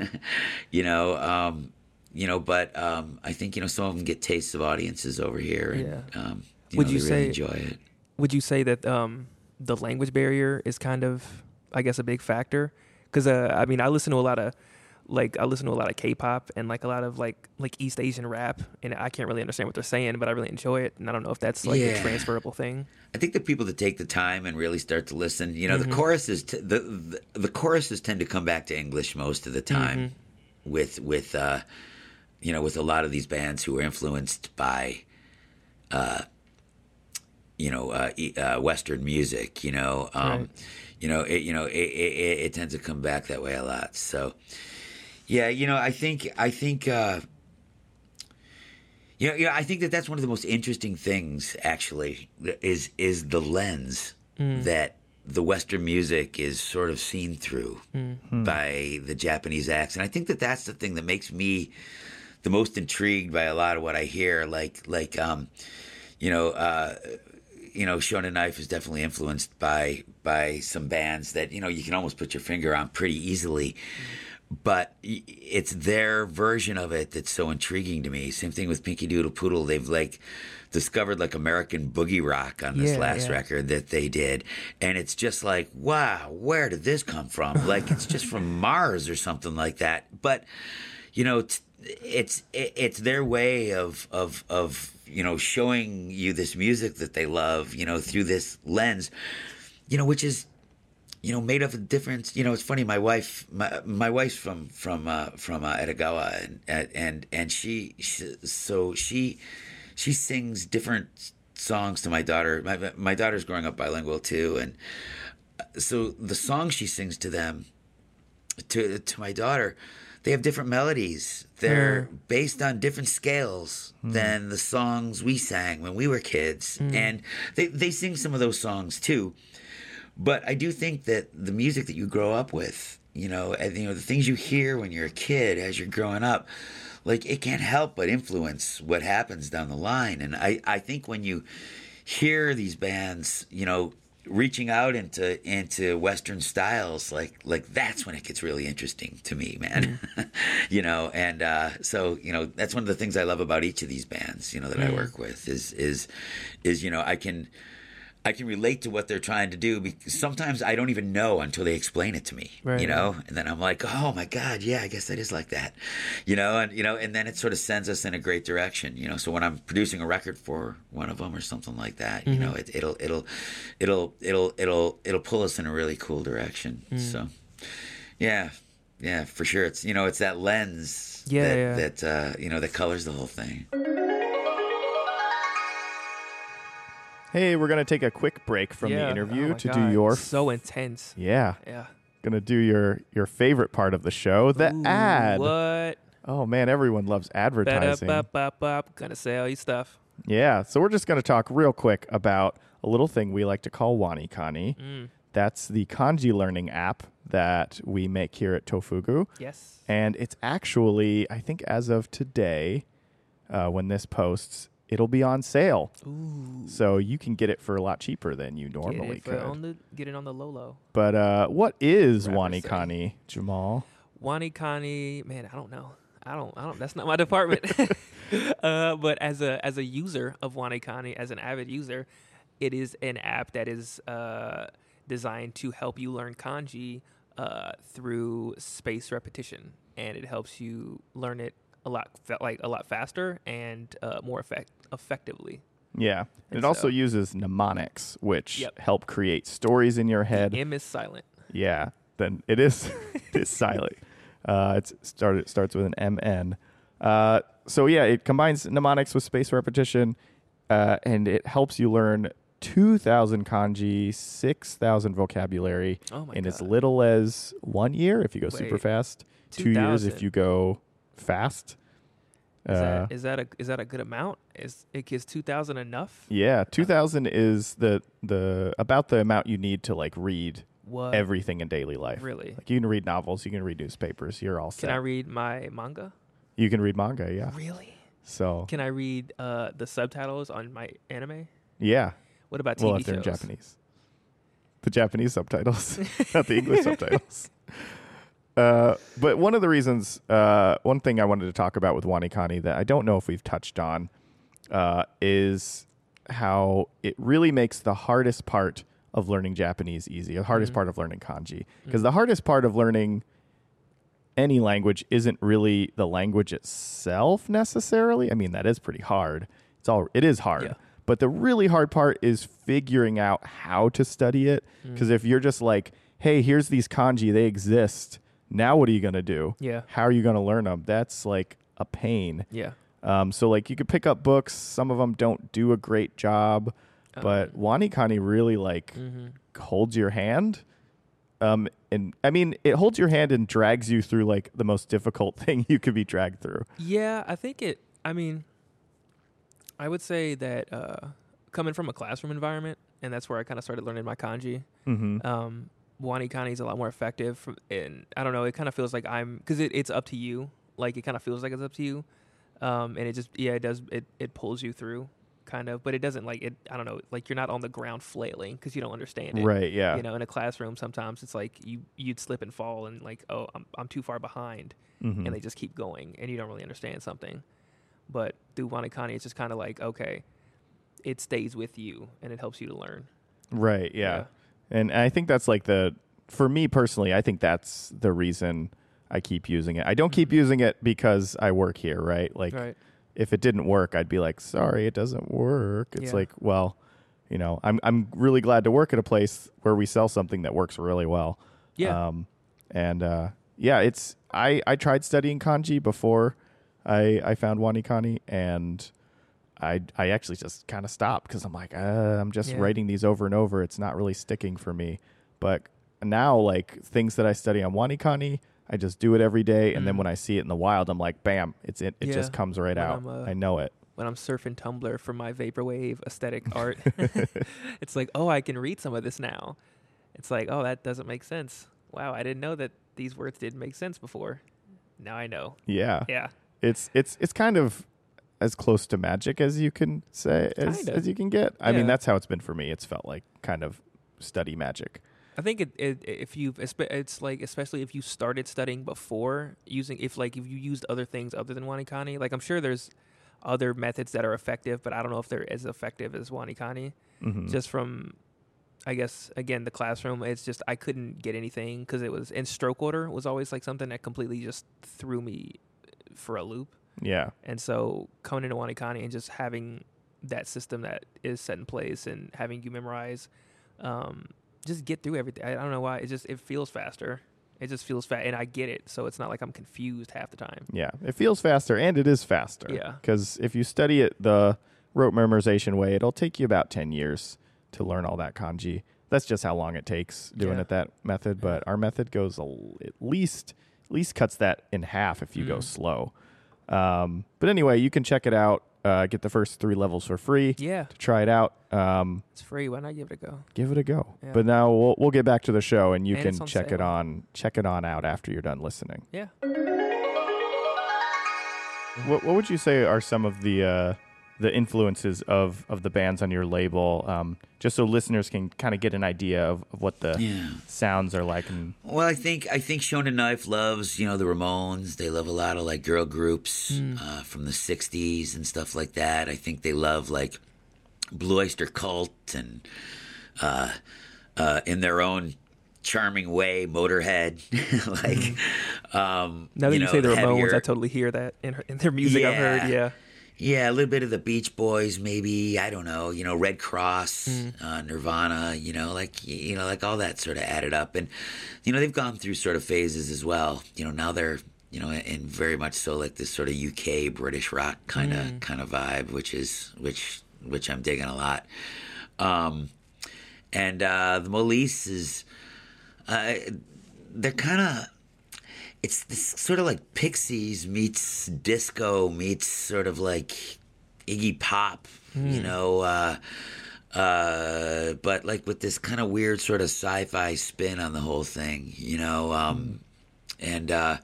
[SPEAKER 3] you know um you know but um i think you know some of them get tastes of audiences over here and
[SPEAKER 2] Yeah.
[SPEAKER 3] um you
[SPEAKER 2] Would
[SPEAKER 3] know,
[SPEAKER 2] you
[SPEAKER 3] they really
[SPEAKER 2] say-
[SPEAKER 3] enjoy it
[SPEAKER 2] Would you say that um, the language barrier is kind of, I guess, a big factor? Because uh, I mean, I listen to a lot of like I listen to a lot of K-pop and like a lot of like like East Asian rap, and I can't really understand what they're saying, but I really enjoy it, and I don't know if that's like a transferable thing.
[SPEAKER 3] I think the people that take the time and really start to listen, you know,
[SPEAKER 2] Mm-hmm.
[SPEAKER 3] the choruses, t- the, the the choruses tend to come back to English most of the time,
[SPEAKER 2] Mm-hmm.
[SPEAKER 3] with with uh, you know, with a lot of these bands who are influenced by, uh, you know, uh, e- uh, Western music. You know, um,
[SPEAKER 2] Right.
[SPEAKER 3] you know, it, you know, it, it, it, it tends to come back that way a lot. So, yeah, you know, I think I think. Uh, yeah, yeah, I think that that's one of the most interesting things, actually, is is the lens that the Western music is sort of seen through by the Japanese acts, and I think that that's the thing that makes me the most intrigued by a lot of what I hear. Like, like, um, you know, uh, you know, Shonen Knife is definitely influenced by by some bands that you know you can almost put your finger on pretty easily. But it's their version of it that's so intriguing to me. Same thing with Pinky Doodle Poodle. They've like discovered like American boogie rock on this
[SPEAKER 2] Yeah,
[SPEAKER 3] last
[SPEAKER 2] yeah.
[SPEAKER 3] record that they did, and it's just like, wow, where did this come from? Like it's just from Mars or something like that. But you know, t- it's it's their way of of of you know showing you this music that they love, you know, through this lens, you know, which is you know made of a difference. You know, it's funny. My wife, my my wife's from from uh, from uh, Edagawa, and and and she, she so she she sings different songs to my daughter. My my daughter's growing up bilingual too, and uh, so the songs she sings to them to to my daughter, they have different melodies. They're based on different scales hmm. than the songs we sang when we were kids, hmm. and they they sing some of those songs too. But I do think that the music that you grow up with, you know, and you know the things you hear when you're a kid as you're growing up, like it can't help but influence what happens down the line. And I I think when you hear these bands, you know, reaching out into into western styles like like that's when it gets really interesting to me man. You know and uh so you know that's one of the things i love about each of these bands you know that i work with is is is you know i can I can relate to what they're trying to do because sometimes I don't even know until they explain it to me,
[SPEAKER 2] Right.
[SPEAKER 3] you know, and then I'm like, oh my God, yeah, I guess that is like that, you know, and, you know, and then it sort of sends us in a great direction, you know, so when I'm producing a record for one of them or something like that, you know, it, it'll, it'll, it'll, it'll, it'll, it'll pull us in a really cool direction. So yeah, yeah, for sure. It's, you know, it's that lens
[SPEAKER 2] Yeah,
[SPEAKER 3] that,
[SPEAKER 2] yeah.
[SPEAKER 3] that, uh, you know, that colors the whole thing.
[SPEAKER 1] Hey, we're gonna take a quick break from
[SPEAKER 2] Yeah.
[SPEAKER 1] the
[SPEAKER 2] Oh
[SPEAKER 1] interview
[SPEAKER 2] my
[SPEAKER 1] to
[SPEAKER 2] God.
[SPEAKER 1] do your
[SPEAKER 2] so intense.
[SPEAKER 1] yeah,
[SPEAKER 2] Yeah.
[SPEAKER 1] gonna do your your favorite part of the show, the
[SPEAKER 2] Ooh,
[SPEAKER 1] ad.
[SPEAKER 2] What?
[SPEAKER 1] Oh man, everyone loves advertising.
[SPEAKER 2] Ba-da-ba-ba-ba. Gonna sell you stuff.
[SPEAKER 1] Yeah, so we're just going to talk real quick about a little thing we like to call WaniKani.
[SPEAKER 2] Mm.
[SPEAKER 1] That's the kanji learning app that we make here at Tofugu.
[SPEAKER 2] Yes.
[SPEAKER 1] And it's actually, I think as of today, uh, when this posts, it'll be on sale.
[SPEAKER 2] Ooh.
[SPEAKER 1] So you can get it for a lot cheaper than you
[SPEAKER 2] Get
[SPEAKER 1] normally
[SPEAKER 2] it,
[SPEAKER 1] could.
[SPEAKER 2] the, get it on the low low.
[SPEAKER 1] but uh, what is. WaniKani, Jamal?
[SPEAKER 2] WaniKani, man, I don't know. I don't. I don't. That's not my department. uh, but as a as a user of WaniKani, as an avid user, it is an app that is uh, designed to help you learn kanji uh, through space repetition, and it helps you learn it a lot fa- like a lot faster and uh, more effect effectively.
[SPEAKER 1] Yeah. And it also uses mnemonics, which
[SPEAKER 2] Yep.
[SPEAKER 1] help create stories in your head.
[SPEAKER 2] M is silent.
[SPEAKER 1] Yeah, then it is it is silent. Uh, it's started starts with an MN. Uh, so yeah, it combines mnemonics with space repetition, uh, and it helps you learn two thousand kanji, six thousand vocabulary
[SPEAKER 2] Oh
[SPEAKER 1] in
[SPEAKER 2] god.
[SPEAKER 1] as little as one year if you go super
[SPEAKER 2] Wait,
[SPEAKER 1] fast. Two years if you go fast.
[SPEAKER 2] Is,
[SPEAKER 1] Uh,
[SPEAKER 2] that, is that a is that a good amount? Is it is two thousand enough?
[SPEAKER 1] yeah, two thousand is the the about the amount you need to like read
[SPEAKER 2] What
[SPEAKER 1] everything in daily life.
[SPEAKER 2] really?
[SPEAKER 1] Like you can read novels, you can read newspapers. You're all set.
[SPEAKER 2] Can I read my manga?
[SPEAKER 1] You can read manga, yeah.
[SPEAKER 2] Really?
[SPEAKER 1] So
[SPEAKER 2] Can I read uh, the subtitles on my anime?
[SPEAKER 1] yeah,
[SPEAKER 2] What about TV
[SPEAKER 1] well, if they're in? Japanese, the Japanese subtitles, not the English subtitles. Uh, but one of the reasons, uh, one thing I wanted to talk about with WaniKani that I don't know if we've touched on, uh, is how it really makes the hardest part of learning Japanese easy. The hardest
[SPEAKER 2] Mhm.
[SPEAKER 1] part of learning kanji,
[SPEAKER 2] Mm.
[SPEAKER 1] because the hardest part of learning any language isn't really the language itself necessarily. I mean, that is pretty hard. It's all it is hard.
[SPEAKER 2] Yeah.
[SPEAKER 1] But the really hard part is figuring out how to study it.
[SPEAKER 2] Mm.
[SPEAKER 1] Because if you're just like, hey, here's these kanji, they exist. Now what are you going to do?
[SPEAKER 2] Yeah.
[SPEAKER 1] How are you going to learn them? That's like a pain.
[SPEAKER 2] Yeah.
[SPEAKER 1] Um, so, like, you could pick up books. Some of them don't do a great job. But
[SPEAKER 2] Um,
[SPEAKER 1] WaniKani really, like,
[SPEAKER 2] mhm.
[SPEAKER 1] holds your hand. Um, and I mean, it holds your hand and drags you through like the most difficult thing you could be dragged through.
[SPEAKER 2] Yeah, I think it. I mean, I would say that uh, coming from a classroom environment, and that's where I kind of started learning my kanji.
[SPEAKER 1] Mm-hmm.
[SPEAKER 2] Um, WaniKani is a lot more effective, from, and I don't know. It kind of feels like I'm because it, it's up to you. Like it kind of feels like it's up to you, um, and it just yeah, it does. It it pulls you through, kind of, but it doesn't like it. I don't know. Like you're not on the ground flailing because you don't understand it.
[SPEAKER 1] Right. Yeah.
[SPEAKER 2] You know, in a classroom, sometimes it's like you you'd slip and fall, and like, oh, I'm I'm too far behind,
[SPEAKER 1] Mhm.
[SPEAKER 2] and they just keep going, and you don't really understand something. But through WaniKani, it's just kind of like, okay, it stays with you, and it helps you to learn.
[SPEAKER 1] Right. Yeah. And I think that's like the for me personally, I think that's the reason I keep using it. I don't keep
[SPEAKER 2] Mhm.
[SPEAKER 1] using it because I work here, right? Like
[SPEAKER 2] right.
[SPEAKER 1] if it didn't work, I'd be like, "Sorry, it doesn't work." It's
[SPEAKER 2] Yeah.
[SPEAKER 1] like, well, you know, I'm I'm really glad to work at a place where we sell something that works really well.
[SPEAKER 2] Yeah.
[SPEAKER 1] Um, and uh, yeah, it's I I tried studying kanji before I I found WaniKani, and I I actually just kind of stopped because I'm like uh, I'm just
[SPEAKER 2] Yeah.
[SPEAKER 1] writing these over and over. It's not really sticking for me. But now, like things that I study on WaniKani, I just do it every day, and then
[SPEAKER 2] Mm.
[SPEAKER 1] when I see it in the wild, I'm like, bam! It's it. It just comes right
[SPEAKER 2] When
[SPEAKER 1] out.
[SPEAKER 2] Uh,
[SPEAKER 1] I know it.
[SPEAKER 2] when I'm surfing Tumblr for my vaporwave aesthetic art, it's like, oh, I can read some of this now. It's like, oh, that doesn't make sense. Wow, I didn't know that these words didn't make sense before. Now I know.
[SPEAKER 1] Yeah.
[SPEAKER 2] Yeah.
[SPEAKER 1] it's it's it's kind of as close to magic as you can say as,
[SPEAKER 2] Kinda.
[SPEAKER 1] as you can get. I mean,
[SPEAKER 2] Yeah.
[SPEAKER 1] that's how it's been for me. It's felt like kind of study magic.
[SPEAKER 2] I think it, it if you've, it's like especially if you started studying before using if like if you used other things other than WaniKani, like I'm sure there's other methods that are effective, but I don't know if they're as effective as WaniKani.
[SPEAKER 1] Mhm.
[SPEAKER 2] Just from I guess again the classroom, it's just I couldn't get anything because it was and stroke order was always like something that completely just threw me for a loop.
[SPEAKER 1] Yeah,
[SPEAKER 2] And so coming into WaniKani and just having that system that is set in place and having you memorize, um, just get through everything. I, I don't know why. It just it feels faster. It just feels fast, and I get it. So it's not like I'm confused half the time.
[SPEAKER 1] yeah. It feels faster, and it is faster.
[SPEAKER 2] Yeah.
[SPEAKER 1] Because if you study it the rote memorization way, it'll take you about ten years to learn all that kanji. That's just how long it takes doing
[SPEAKER 2] Yeah.
[SPEAKER 1] it that method. But our method goes l- at least at least cuts that in half if you go
[SPEAKER 2] Mm.
[SPEAKER 1] slow. Um, but anyway, you can check it out. Uh, get the first three levels for free.
[SPEAKER 2] Yeah,
[SPEAKER 1] to try it out. Um,
[SPEAKER 2] it's free. Why not give it a go?
[SPEAKER 1] give it a go.
[SPEAKER 2] Yeah.
[SPEAKER 1] But now we'll we'll get back to the show, and you
[SPEAKER 2] And
[SPEAKER 1] can check it on check it on out after you're done listening.
[SPEAKER 2] Yeah.
[SPEAKER 1] What what would you say are some of the uh, the influences of of the bands on your label, um, just so listeners can kind of get an idea of, of what the
[SPEAKER 3] Yeah.
[SPEAKER 1] sounds are like. And
[SPEAKER 3] Well, I think I think Shonen Knife loves you know the Ramones. They love a lot of like girl groups uh, from the '60s and stuff like that. I think they love like Blue Oyster Cult and uh, uh, in their own charming way, Motorhead. like um,
[SPEAKER 2] Now that you,
[SPEAKER 3] know,
[SPEAKER 2] say the Ramones,
[SPEAKER 3] heavier-
[SPEAKER 2] I totally hear that in, her, in their music. I've heard,
[SPEAKER 3] Yeah.
[SPEAKER 2] Yeah.
[SPEAKER 3] A little bit of the Beach Boys, maybe. I don't know. You know, Redd Kross, uh, Nirvana. You know, like you know, like all that sort of added up, and you know, they've gone through sort of phases as well. You know, now they're you know, and very much so like this sort of UK British rock kind of kind of vibe, which is which which I'm digging a lot. Um, and uh, the Molice is, uh, they're kind of it's this sort of like Pixies meets disco meets sort of like Iggy Pop, you know, uh, uh, but like with this kind of weird sort of sci-fi spin on the whole thing, you know, um, and uh,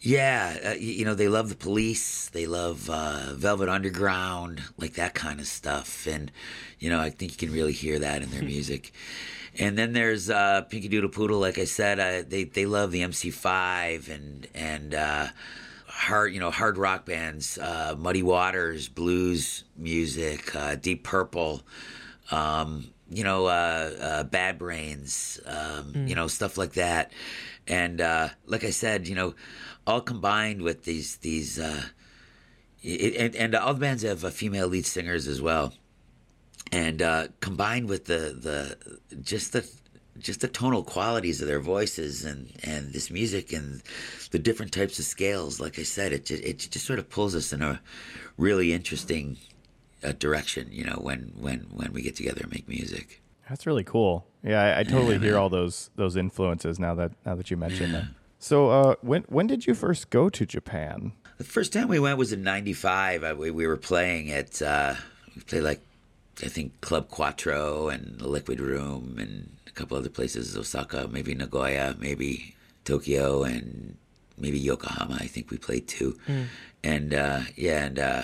[SPEAKER 3] yeah, uh, you know, they love the Police, they love uh, Velvet Underground, like that kind of stuff, and you know, I think you can really hear that in their music. And then there's uh, Pinky Doodle Poodle. Like I said, uh, they they love the MC5 and and uh, hard you know hard rock bands, uh, Muddy Waters, blues music, uh, Deep Purple, um, you know, uh, uh, Bad Brains, um, you know, stuff like that. And uh, like I said, you know, all combined with these these. Uh, it, and, and all the bands have uh, female lead singers as well and uh, combined with the the just the just the tonal qualities of their voices and and this music and the different types of scales like i said it just, it just sort of pulls us in a really interesting uh, direction you know when when when we get together and make music
[SPEAKER 1] That's really cool. Yeah, I, I totally hear all those those influences now that now that you mention them. So, uh, when when did you first go to Japan?
[SPEAKER 3] The first time we went was in '95. I, we, we were playing at uh, we played like I think Club Quattro and the Liquid Room and a couple other places, Osaka, maybe Nagoya, maybe Tokyo, and maybe Yokohama. I think we played too. And uh, yeah, and uh,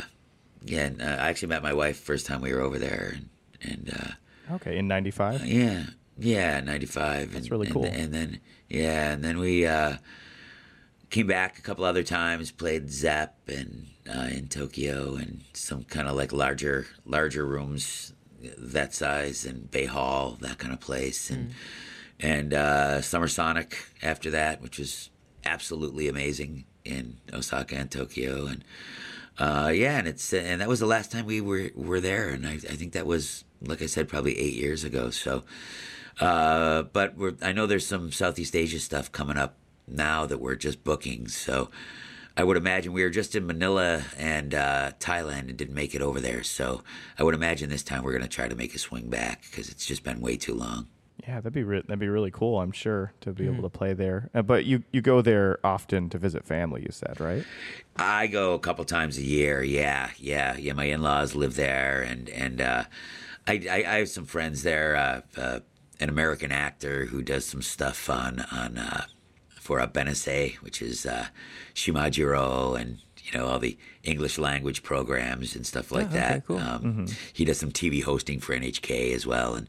[SPEAKER 3] yeah, and uh, I actually met my wife first time we were over there, and, and uh,
[SPEAKER 1] Okay, in '95.
[SPEAKER 3] yeah, yeah, ninety five. That's
[SPEAKER 1] really cool.
[SPEAKER 3] And then yeah, and then we uh, came back a couple other times, played Zepp and uh, in Tokyo, and some kind of like larger larger rooms that size, and Bay Hall, that kind of place, and and uh, Summer Sonic after that, which was absolutely amazing in Osaka and Tokyo, and uh, yeah, and it's and that was the last time we were were there, and I, I think that was like I said, probably eight years ago. So, uh, but we're I know there's some Southeast Asia stuff coming up now that we're just booking. So, I would imagine we were just in Manila and uh, Thailand and didn't make it over there. So, I would imagine this time we're gonna try to make a swing back because it's just been way too long.
[SPEAKER 1] Yeah, that'd be re- that'd be really cool. I'm sure to be able to play there. Uh, but you you go there often to visit family. You said right?
[SPEAKER 3] I go a couple times a year. Yeah, yeah, yeah. My in-laws live there, and and uh, I, I I have some friends there. Uh, uh, an American actor who does some stuff on on uh, for uh, Benesse, which is uh, Shimajiro, and you know all the English language programs and stuff like
[SPEAKER 2] Oh, okay,
[SPEAKER 3] that.
[SPEAKER 2] cool.
[SPEAKER 3] Um, He does some TV hosting for NHK as well, and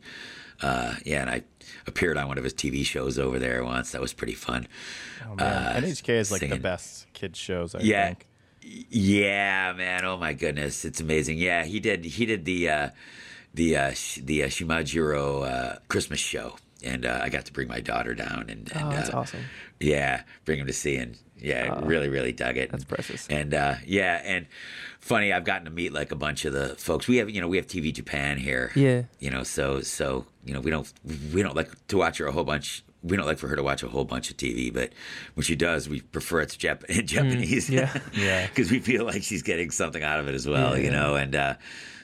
[SPEAKER 3] uh, yeah, and I appeared on one of his TV shows over there once. That was pretty fun.
[SPEAKER 1] Oh man, NHK is like the best kids shows. I
[SPEAKER 3] Yeah.
[SPEAKER 1] think.
[SPEAKER 3] Yeah, man. Oh my goodness, it's amazing. Yeah, he did. He did the uh, the uh, the uh, Shimajiro uh, Christmas show, and uh, I got to bring my daughter down, and, and
[SPEAKER 2] Oh, that's
[SPEAKER 3] uh,
[SPEAKER 2] awesome.
[SPEAKER 3] Yeah, bring him to see, and yeah, really, really dug it.
[SPEAKER 2] That's precious.
[SPEAKER 3] And uh, yeah, and funny, I've gotten to meet like a bunch of the folks. We have, you know, we have TV Japan here.
[SPEAKER 2] Yeah.
[SPEAKER 3] You know, so so you know, we don't we don't like to watch her a whole bunch. We don't like for her to watch a whole bunch of TV, but when she does, we prefer it's Jap- in Japanese.
[SPEAKER 2] yeah.
[SPEAKER 1] Yeah.
[SPEAKER 3] because we feel like she's getting something out of it as well,
[SPEAKER 2] Yeah,
[SPEAKER 3] you
[SPEAKER 2] yeah.
[SPEAKER 3] know. And uh,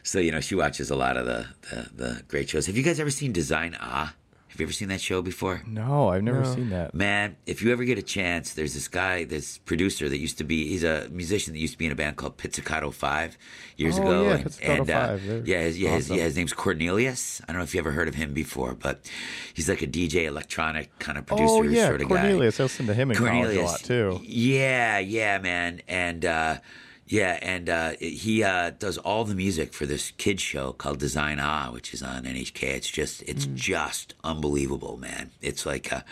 [SPEAKER 3] so you know, she watches a lot of the, the the great shows. Have you guys ever seen Design Ah? Have you ever seen that show before?
[SPEAKER 1] No, I've never
[SPEAKER 2] No.
[SPEAKER 1] seen that.
[SPEAKER 3] Man, if you ever get a chance, there's this guy, this producer that used to be, he's a musician that used to be in a band called Pizzicato 5 years
[SPEAKER 1] Oh,
[SPEAKER 3] ago.
[SPEAKER 1] yeah,
[SPEAKER 3] and,
[SPEAKER 1] Pizzicato
[SPEAKER 3] and, uh,
[SPEAKER 1] 5, they're
[SPEAKER 3] yeah, his, yeah, his, yeah, his name's Cornelius. I don't know if you ever heard of him before, but he's like a DJ electronic kind of producer
[SPEAKER 1] oh yeah,
[SPEAKER 3] sort of guy.
[SPEAKER 1] Cornelius. I listened to him in college a lot too.
[SPEAKER 3] Yeah, yeah, man. And uh, Yeah, and uh, he uh, does all the music for this kids show called Design Ah, which is on NHK. It's just it's just unbelievable, man. It's like a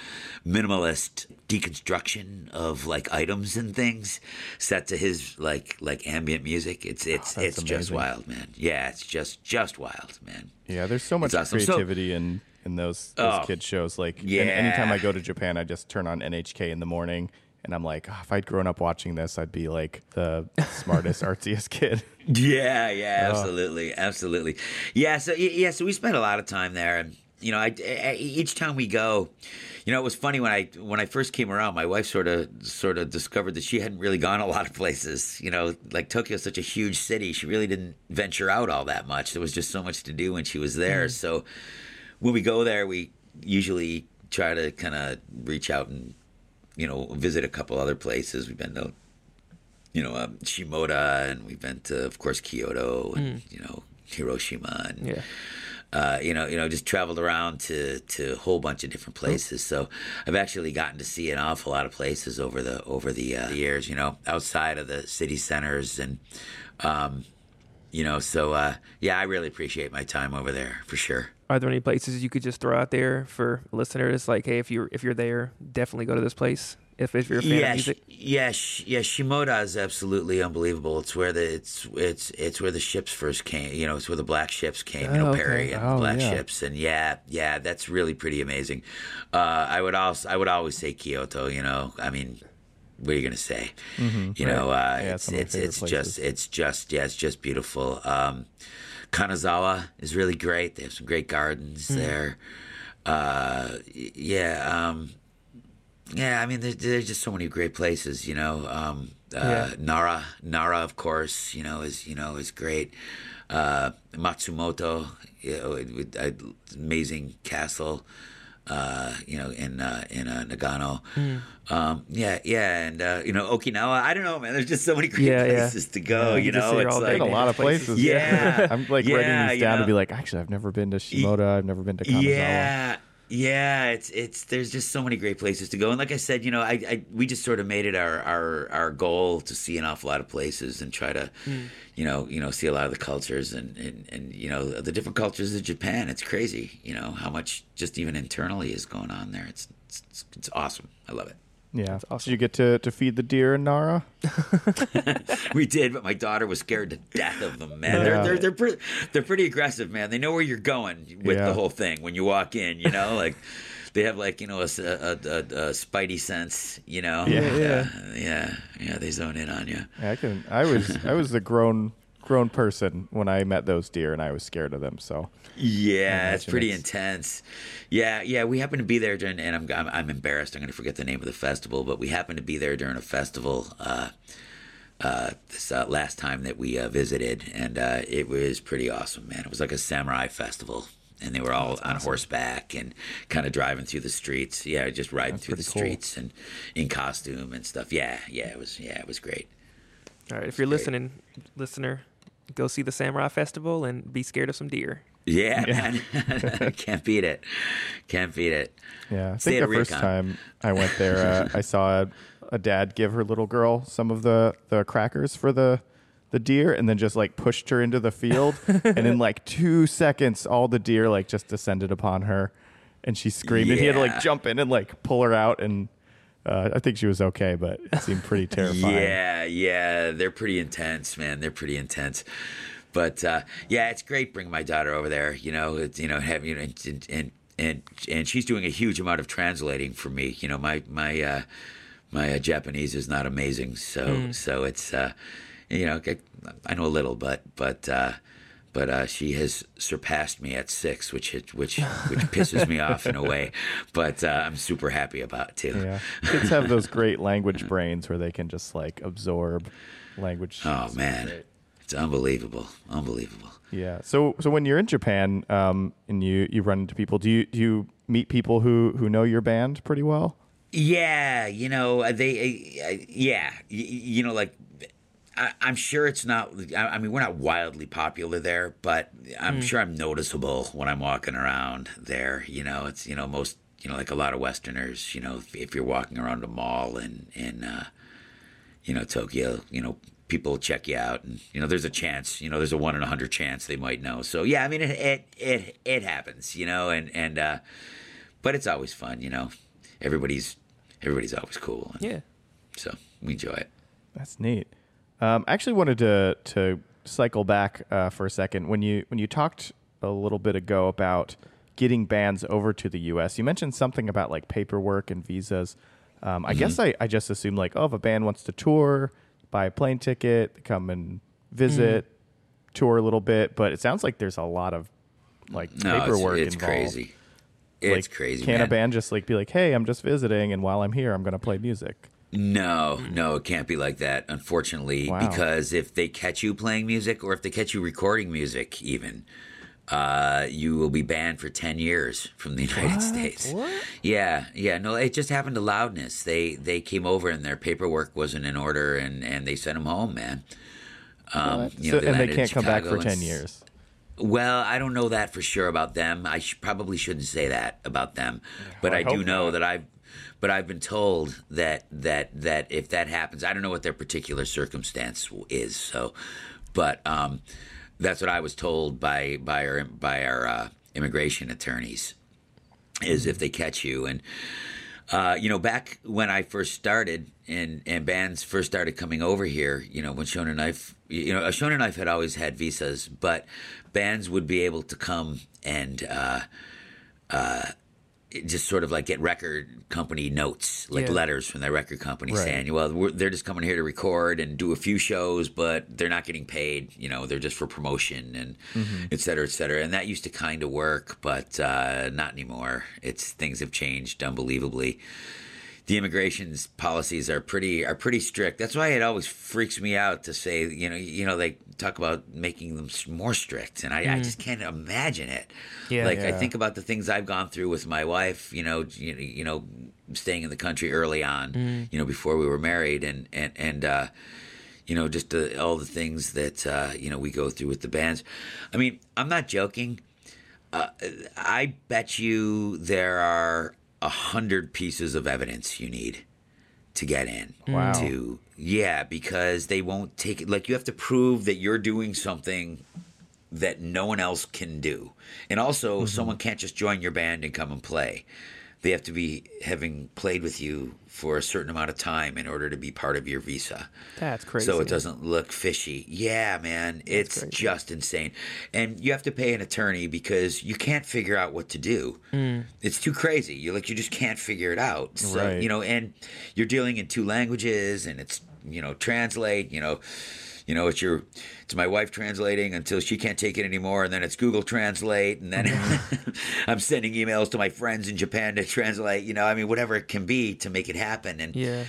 [SPEAKER 3] minimalist deconstruction of like items and things set to his like like ambient music. It's it's
[SPEAKER 1] Oh,
[SPEAKER 3] it's just wild, man. Yeah, it's just just wild, man.
[SPEAKER 1] Yeah, there's so much
[SPEAKER 3] awesome. So-
[SPEAKER 1] creativity in in those those
[SPEAKER 3] Oh,
[SPEAKER 1] kid shows. Like,
[SPEAKER 3] yeah.
[SPEAKER 1] anytime I go to Japan, I just turn on NHK in the morning, and I'm like, "Oh, if I'd grown up watching this, I'd be like the smartest, artsiest kid.
[SPEAKER 3] Yeah, yeah,
[SPEAKER 1] Oh.
[SPEAKER 3] absolutely, absolutely. Yeah, so yeah, so we spent a lot of time there, and you know, I, I- each time we go, you know, it was funny when I when I first came around. My wife sort of sort of discovered that she hadn't really gone a lot of places. You know, like Tokyo's such a huge city, she really didn't venture out all that much. There was just so much to do when she was there. Mm. So when we go there, we usually try to kind of reach out and you know visit a couple other places. We've been to you know, um, Shimoda, and we've been to, of course, Kyoto, and you know, Hiroshima, and
[SPEAKER 2] Yeah.
[SPEAKER 3] uh, you know, you know, just traveled around to to a whole bunch of different places. So I've actually gotten to see an awful lot of places over the over the uh, years. You know, outside of the city centers, and um, you know, so uh, yeah, I really appreciate my time over there for sure.
[SPEAKER 2] Are there any places you could just throw out there for listeners? Like, hey, if you're if you're there, definitely go to this place. If if you're a fan
[SPEAKER 3] yeah,
[SPEAKER 2] of music.
[SPEAKER 3] Sh- yeah, sh- yeah. Shimoda is absolutely unbelievable. It's where the it's it's it's where the ships first came. You know, it's where the black ships came. You know,
[SPEAKER 2] Oh, okay.
[SPEAKER 3] Perry and
[SPEAKER 1] Oh,
[SPEAKER 3] the black
[SPEAKER 1] yeah.
[SPEAKER 3] ships, and yeah, yeah, that's really pretty amazing. Uh, I would also I would always say Kyoto. You know, I mean. What are you gonna say? You know, uh,
[SPEAKER 1] Yeah,
[SPEAKER 3] it's
[SPEAKER 1] some of my
[SPEAKER 3] it's it's
[SPEAKER 1] places.
[SPEAKER 3] just it's just yeah, it's just beautiful. Um, Kanazawa is really great. They have some great gardens there. Uh, yeah, um, yeah, I mean, there, there's just so many great places, you know. Um, uh,
[SPEAKER 2] Yeah.
[SPEAKER 3] Nara, Nara, of course, you know, is you know is great. Uh, Matsumoto, you know, it, it, uh, amazing castle, uh, you know, in uh, in uh, Nagano.
[SPEAKER 2] Hmm.
[SPEAKER 3] Um, yeah, yeah, and uh, you know, Okinawa. I don't know, man. There's just so many great
[SPEAKER 2] Yeah, yeah.
[SPEAKER 3] places to go.
[SPEAKER 2] Yeah,
[SPEAKER 3] you
[SPEAKER 2] you just
[SPEAKER 3] know,
[SPEAKER 2] sit here
[SPEAKER 3] it's
[SPEAKER 2] all day
[SPEAKER 3] like
[SPEAKER 1] a lot of places.
[SPEAKER 3] Yeah.
[SPEAKER 1] I'm like
[SPEAKER 3] Yeah,
[SPEAKER 1] writing these
[SPEAKER 3] you
[SPEAKER 1] down
[SPEAKER 3] know.
[SPEAKER 1] to be like, actually, I've never been to Shimoda. I've never been to Kanazawa.
[SPEAKER 3] Yeah, yeah. It's it's there's just so many great places to go, and like I said, you know, I, I we just sort of made it our our our goal to see an awful lot of places and try to, hmm. you know, you know, see a lot of the cultures and and and you know the different cultures of Japan. It's crazy, you know, how much just even internally is going on there. It's it's, it's awesome. I love it.
[SPEAKER 1] Yeah.
[SPEAKER 2] awesome.
[SPEAKER 1] Did you get to, to feed the deer in Nara?
[SPEAKER 3] We did, but my daughter was scared to death of them, man.
[SPEAKER 1] Yeah.
[SPEAKER 3] They're they're they're pretty, they're pretty aggressive, man. They know where you're going with
[SPEAKER 1] Yeah.
[SPEAKER 3] the whole thing when you walk in. You know, like they have like you know a a spidey sense. You know,
[SPEAKER 1] Yeah.
[SPEAKER 3] yeah, yeah, yeah. They zone in on you.
[SPEAKER 1] Yeah, I can. I was I was a grown grown person when I met those deer, and I was scared of them. So
[SPEAKER 3] Yeah, it's pretty
[SPEAKER 1] it's-
[SPEAKER 3] intense. Yeah, yeah. We happened to be there during, and I'm I'm, I'm embarrassed. I'm going to forget the name of the festival, but we happened to be there during a festival. Uh, uh, this uh, last time that we uh, visited, and uh, it was pretty awesome, man. It was like a samurai festival, and they were all on horseback and kind of driving through the streets. Yeah, just riding through the
[SPEAKER 1] pretty cool.
[SPEAKER 3] streets and in costume and stuff. Yeah, yeah. It was yeah, it was great.
[SPEAKER 2] All right, if you're listening, listener, go see the Samurai Festival and be scared of some deer.
[SPEAKER 3] Yeah, man. Can't beat it. Can't beat it.
[SPEAKER 1] yeah, I
[SPEAKER 3] Stay
[SPEAKER 1] think the first
[SPEAKER 3] Raycon.
[SPEAKER 1] time I went there, uh, I saw a, a dad give her little girl some of the the crackers for the the deer, and then just like pushed her into the field, and in like two seconds, all the deer like just descended upon her, and she screamed, and he had to like jump in and like pull her out, and uh, I think she was okay, but it seemed pretty terrifying.
[SPEAKER 3] Yeah, yeah, they're pretty intense, man. They're pretty intense. But uh, yeah, it's great bringing my daughter over there. You know, it's you know having you know, and and and and she's doing a huge amount of translating for me. You know, my my uh, my uh, Japanese is not amazing, so so it's uh, you know I, I know a little, but but. But uh, she has surpassed me at six, which which which pisses me off in a way. But uh, I'm super happy about it too.
[SPEAKER 1] Yeah, kids have those great language brains where they can just like absorb language.
[SPEAKER 3] Oh man, it's unbelievable, unbelievable.
[SPEAKER 1] Yeah. So so when you're in Japan, um, and you you run into people, do you do you meet people who who know your band pretty well?
[SPEAKER 3] Yeah, you know they, uh, yeah, you, you know like. I, I'm sure it's not. I I mean, we're not wildly popular there, but I'm sure I'm noticeable when I'm walking around there. You know, it's you know most you know like a lot of Westerners. You know, if, if you're walking around a mall in in uh, you know Tokyo, you know people check you out, and you know, there's a chance, you know, there's a one in a hundred chance they might know. So yeah, I mean, it it it, it happens, you know, and and uh, but it's always fun, you know. Everybody's everybody's always cool. and
[SPEAKER 2] Yeah.
[SPEAKER 3] So we enjoy it.
[SPEAKER 1] That's neat. Um, I actually wanted to to cycle back uh, for a second when you when you talked a little bit ago about getting bands over to the U.S. You mentioned something about like paperwork and visas. Um, I guess I, I just assumed like, oh, if a band wants to tour, buy a plane ticket, come and visit, tour a little bit. But it sounds like there's a lot of like
[SPEAKER 3] No, it's-
[SPEAKER 1] paperwork
[SPEAKER 3] it's,
[SPEAKER 1] involved.
[SPEAKER 3] crazy.
[SPEAKER 1] Like,
[SPEAKER 3] It's crazy.
[SPEAKER 1] Can a band just like be like, hey, I'm just visiting, and while I'm here, I'm going to play music?
[SPEAKER 3] No, no, it can't be like that, unfortunately,
[SPEAKER 1] Wow.
[SPEAKER 3] because if they catch you playing music or if they catch you recording music, even, uh, you will be banned for 10 years from the United States. What? Yeah, yeah. No, it just happened to Loudness. They they came over and their paperwork wasn't in order and, and they sent them home, man. Um, you know,
[SPEAKER 1] So- and they can't come back for ten
[SPEAKER 3] s-
[SPEAKER 1] years.
[SPEAKER 3] well, I don't know that for sure about them. I sh- probably shouldn't say that about them, but
[SPEAKER 1] I
[SPEAKER 3] I, do know
[SPEAKER 1] not.
[SPEAKER 3] that I've, but I've been told that that that if that happens, I don't know what their particular circumstance is. So, but um, that's what I was told by by our by our uh, immigration attorneys is if they catch you and. Uh, you know, back when I first started and, and bands first started coming over here, you know, when Shonen Knife, you know, Shonen Knife had always had visas, but bands would be able to come and uh, uh, just sort of like get record company notes, like
[SPEAKER 2] Yeah.
[SPEAKER 3] letters from their record company
[SPEAKER 1] Right.
[SPEAKER 3] saying, well, they're just coming here to record and do a few shows, but they're not getting paid. You know, they're just for promotion and et cetera, et cetera. And that used to kind of work, but uh, not anymore. It's things have changed unbelievably the immigration's policies are pretty are pretty strict. That's why it always freaks me out to say you know you know they talk about making them more strict, and I, I just can't imagine it.
[SPEAKER 2] Yeah.
[SPEAKER 3] like I think about the things I've gone through with my wife. You know, you, know- you know, staying in the country early on. You know, before we were married, and and and. uh you know, just uh, all the things that uh, you know we go through with the bands. I mean, I'm not joking. Uh, I bet you there are a hundred pieces of evidence you need to get in. Hmm.
[SPEAKER 1] Wow.
[SPEAKER 3] To yeah, because they won't take it. Like you have to prove that you're doing something that no one else can do, and also mm-hmm. someone can't just join your band and come and play. They have to be having played with you for a certain amount of time in order to be part of your visa.
[SPEAKER 2] That's crazy.
[SPEAKER 3] So it doesn't look fishy. Yeah, man, it's just insane. And you have to pay an attorney because you can't figure out what to do.
[SPEAKER 2] Mm.
[SPEAKER 3] It's too crazy. You like you just can't figure it out. So,
[SPEAKER 1] Right.
[SPEAKER 3] you know, and you're dealing in two languages and it's, you know, translate, you know, you know, it's your it's my wife translating until she can't take it anymore and then it's Google Translate and then I'm sending emails to my friends in Japan to translate, you know, I mean whatever it can be to make it happen and
[SPEAKER 2] Yeah.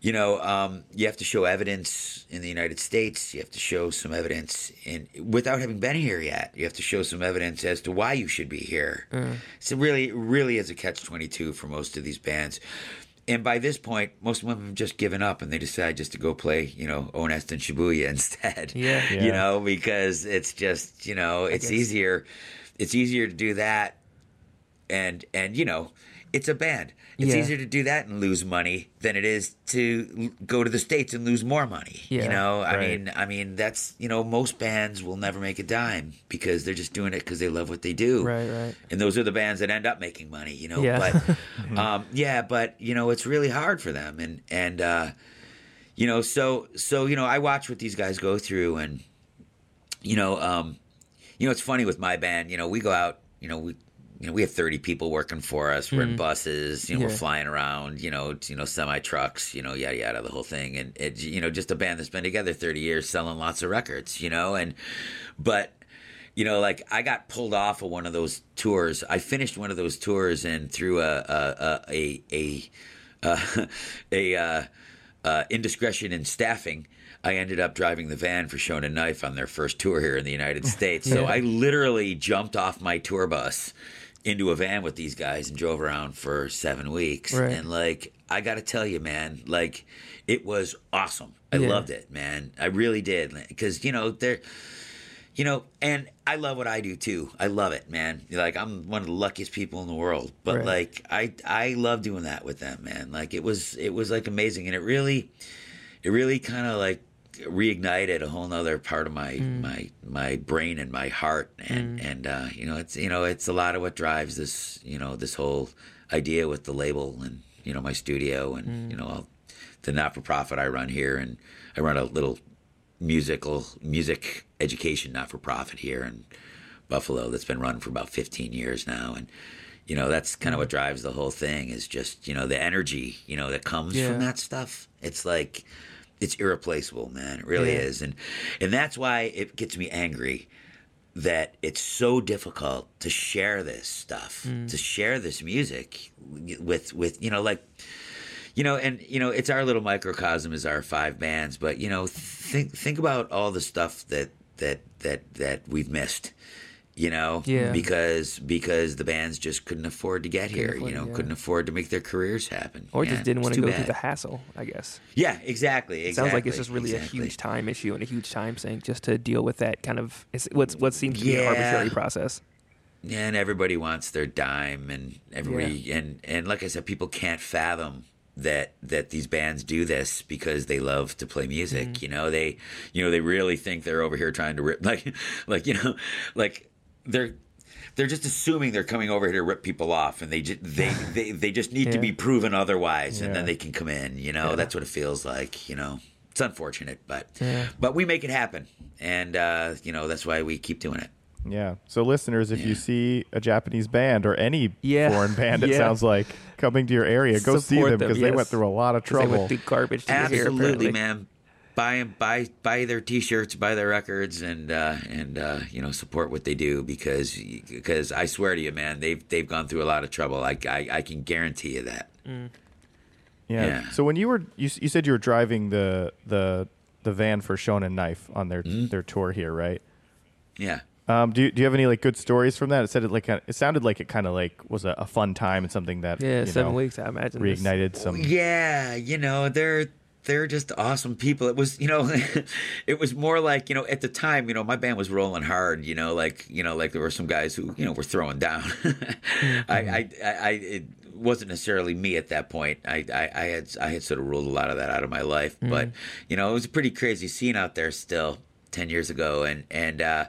[SPEAKER 3] you know, um, you have to show evidence in the United States. You have to show some evidence in without having been here yet. You have to show some evidence as to why you should be here. So really, really is a catch twenty two for most of these bands. And by this point, most of them have just given up and they decide just to go play, you know, Onest and Shibuya instead.
[SPEAKER 2] Yeah.
[SPEAKER 1] Yeah.
[SPEAKER 3] You know, because it's just, you know, it's easier. It's easier to do that and and you know it's a band it's
[SPEAKER 2] Yeah.
[SPEAKER 3] easier to do that and lose money than it is to go to the states and lose more money
[SPEAKER 2] Yeah.
[SPEAKER 3] you know i
[SPEAKER 1] Right.
[SPEAKER 3] mean i mean that's you know most bands will never make a dime because they're just doing it because they love what they do
[SPEAKER 2] Right, right.
[SPEAKER 3] and those are the bands that end up making money you know
[SPEAKER 2] Yeah.
[SPEAKER 3] but um yeah but you know it's really hard for them and and uh you know so so you know i watch what these guys go through and you know um you know it's funny with my band you know we go out you know we you know we have 30 people working for us we're in buses you know we're
[SPEAKER 2] Mm.
[SPEAKER 3] Flying around you know you know semi trucks you know yada yada the whole thing and it you know just a band that's been together 30 years selling lots of records you know and but you know, like I got pulled off of one of those tours. I finished one of those tours and through a a a a a, a uh, uh, indiscretion in staffing, I ended up driving the van for Shonen Knife on their first tour here in the United States. So
[SPEAKER 2] Yeah.
[SPEAKER 3] I literally jumped off my tour bus into a van with these guys and drove around for seven weeks.
[SPEAKER 2] Right.
[SPEAKER 3] And like, I got to tell you, man, like, it was awesome. I
[SPEAKER 2] Yeah.
[SPEAKER 3] loved it, man. I really did. Because, you know, they're, you know, and I love what I do too. I love it, man. Like I'm one of the luckiest people in the world. But
[SPEAKER 2] Right.
[SPEAKER 3] like I I love doing that with them, man. Like it was it was like amazing and it really it really kind of like reignited a whole nother part of my hmm. my my brain and my heart and hmm. and uh, you know it's you know it's a lot of what drives this you know this whole idea with the label and you know my studio and hmm. you know I'll, the not for profit I run here and I run a little musical music education not for profit here in Buffalo that's been running for about 15 years now. And you know that's kind of what drives the whole thing is just you know the energy you know that comes
[SPEAKER 2] Yeah.
[SPEAKER 3] from that stuff. It's like it's irreplaceable man it really
[SPEAKER 2] Yeah.
[SPEAKER 3] is and and that's why it gets me angry that it's so difficult to share this stuff
[SPEAKER 2] Mm.
[SPEAKER 3] to share this music with with you know like you know and you know it's our little microcosm is our five bands but you know think think about all the stuff that that that that we've missed you know
[SPEAKER 2] Yeah.
[SPEAKER 3] because because the bands just couldn't afford to get here
[SPEAKER 2] afford
[SPEAKER 3] you know
[SPEAKER 2] yeah.
[SPEAKER 3] couldn't afford to make their careers happen
[SPEAKER 2] or
[SPEAKER 3] Yeah,
[SPEAKER 2] just didn't want to go through the hassle, I guess.
[SPEAKER 3] yeah exactly,
[SPEAKER 2] It sounds like it's just really
[SPEAKER 3] exactly.
[SPEAKER 2] a huge time issue and a huge time sink just to deal with that kind of what's what seems to be an arbitrary process.
[SPEAKER 3] and everybody wants their dime and everybody and and like i said people can't fathom that that these bands do this because they love to play music
[SPEAKER 2] Mm-hmm.
[SPEAKER 3] you know they you know they really think they're over here trying to rip like like you know like they're they're just assuming they're coming over here to rip people off and they just they, they they just need to be proven otherwise and then they can come in you know
[SPEAKER 2] Yeah.
[SPEAKER 3] that's what it feels like you know it's unfortunate but
[SPEAKER 2] Yeah.
[SPEAKER 3] but we make it happen and uh you know that's why we keep doing it
[SPEAKER 1] Yeah. So, listeners, if you see a Japanese band or any
[SPEAKER 2] Yeah.
[SPEAKER 1] foreign band, it
[SPEAKER 2] Yeah.
[SPEAKER 1] sounds like coming to your area, go see
[SPEAKER 2] Support
[SPEAKER 1] them
[SPEAKER 2] them,
[SPEAKER 1] because they went through a lot of
[SPEAKER 2] 'Cause They
[SPEAKER 1] trouble.
[SPEAKER 2] went through garbage to get here,
[SPEAKER 3] Absolutely, man. Buy 'em- buy buy their T-shirts, buy their records, and uh, and uh, you know support what they do because because I swear to you, man, they've they've gone through a lot of trouble. I I, I can guarantee you that.
[SPEAKER 1] yeah.
[SPEAKER 3] yeah.
[SPEAKER 1] So when you were you, you said you were driving the the the van for Shonen Knife on their
[SPEAKER 3] Mm-hmm.
[SPEAKER 1] their tour here, right?
[SPEAKER 3] Yeah.
[SPEAKER 1] Um, do you, do you have any like good stories from that? It said it like it sounded like it kind of like was a, a fun time and something that
[SPEAKER 2] Yeah,
[SPEAKER 1] you
[SPEAKER 2] seven
[SPEAKER 1] know,
[SPEAKER 2] weeks. I imagine. this.
[SPEAKER 1] reignited some.
[SPEAKER 3] Yeah, you know, they're they're just awesome people. It was, you know, it was more like, you know, at the time, you know, my band was rolling hard, you know, like, you know, like there were some guys who, you know, were throwing down. I, I, I, I, it wasn't necessarily me at that point. I, I, I had, I had sort of ruled a lot of that out of my life, but, you know, it was a pretty crazy scene out there still 10 years ago. And, and, uh,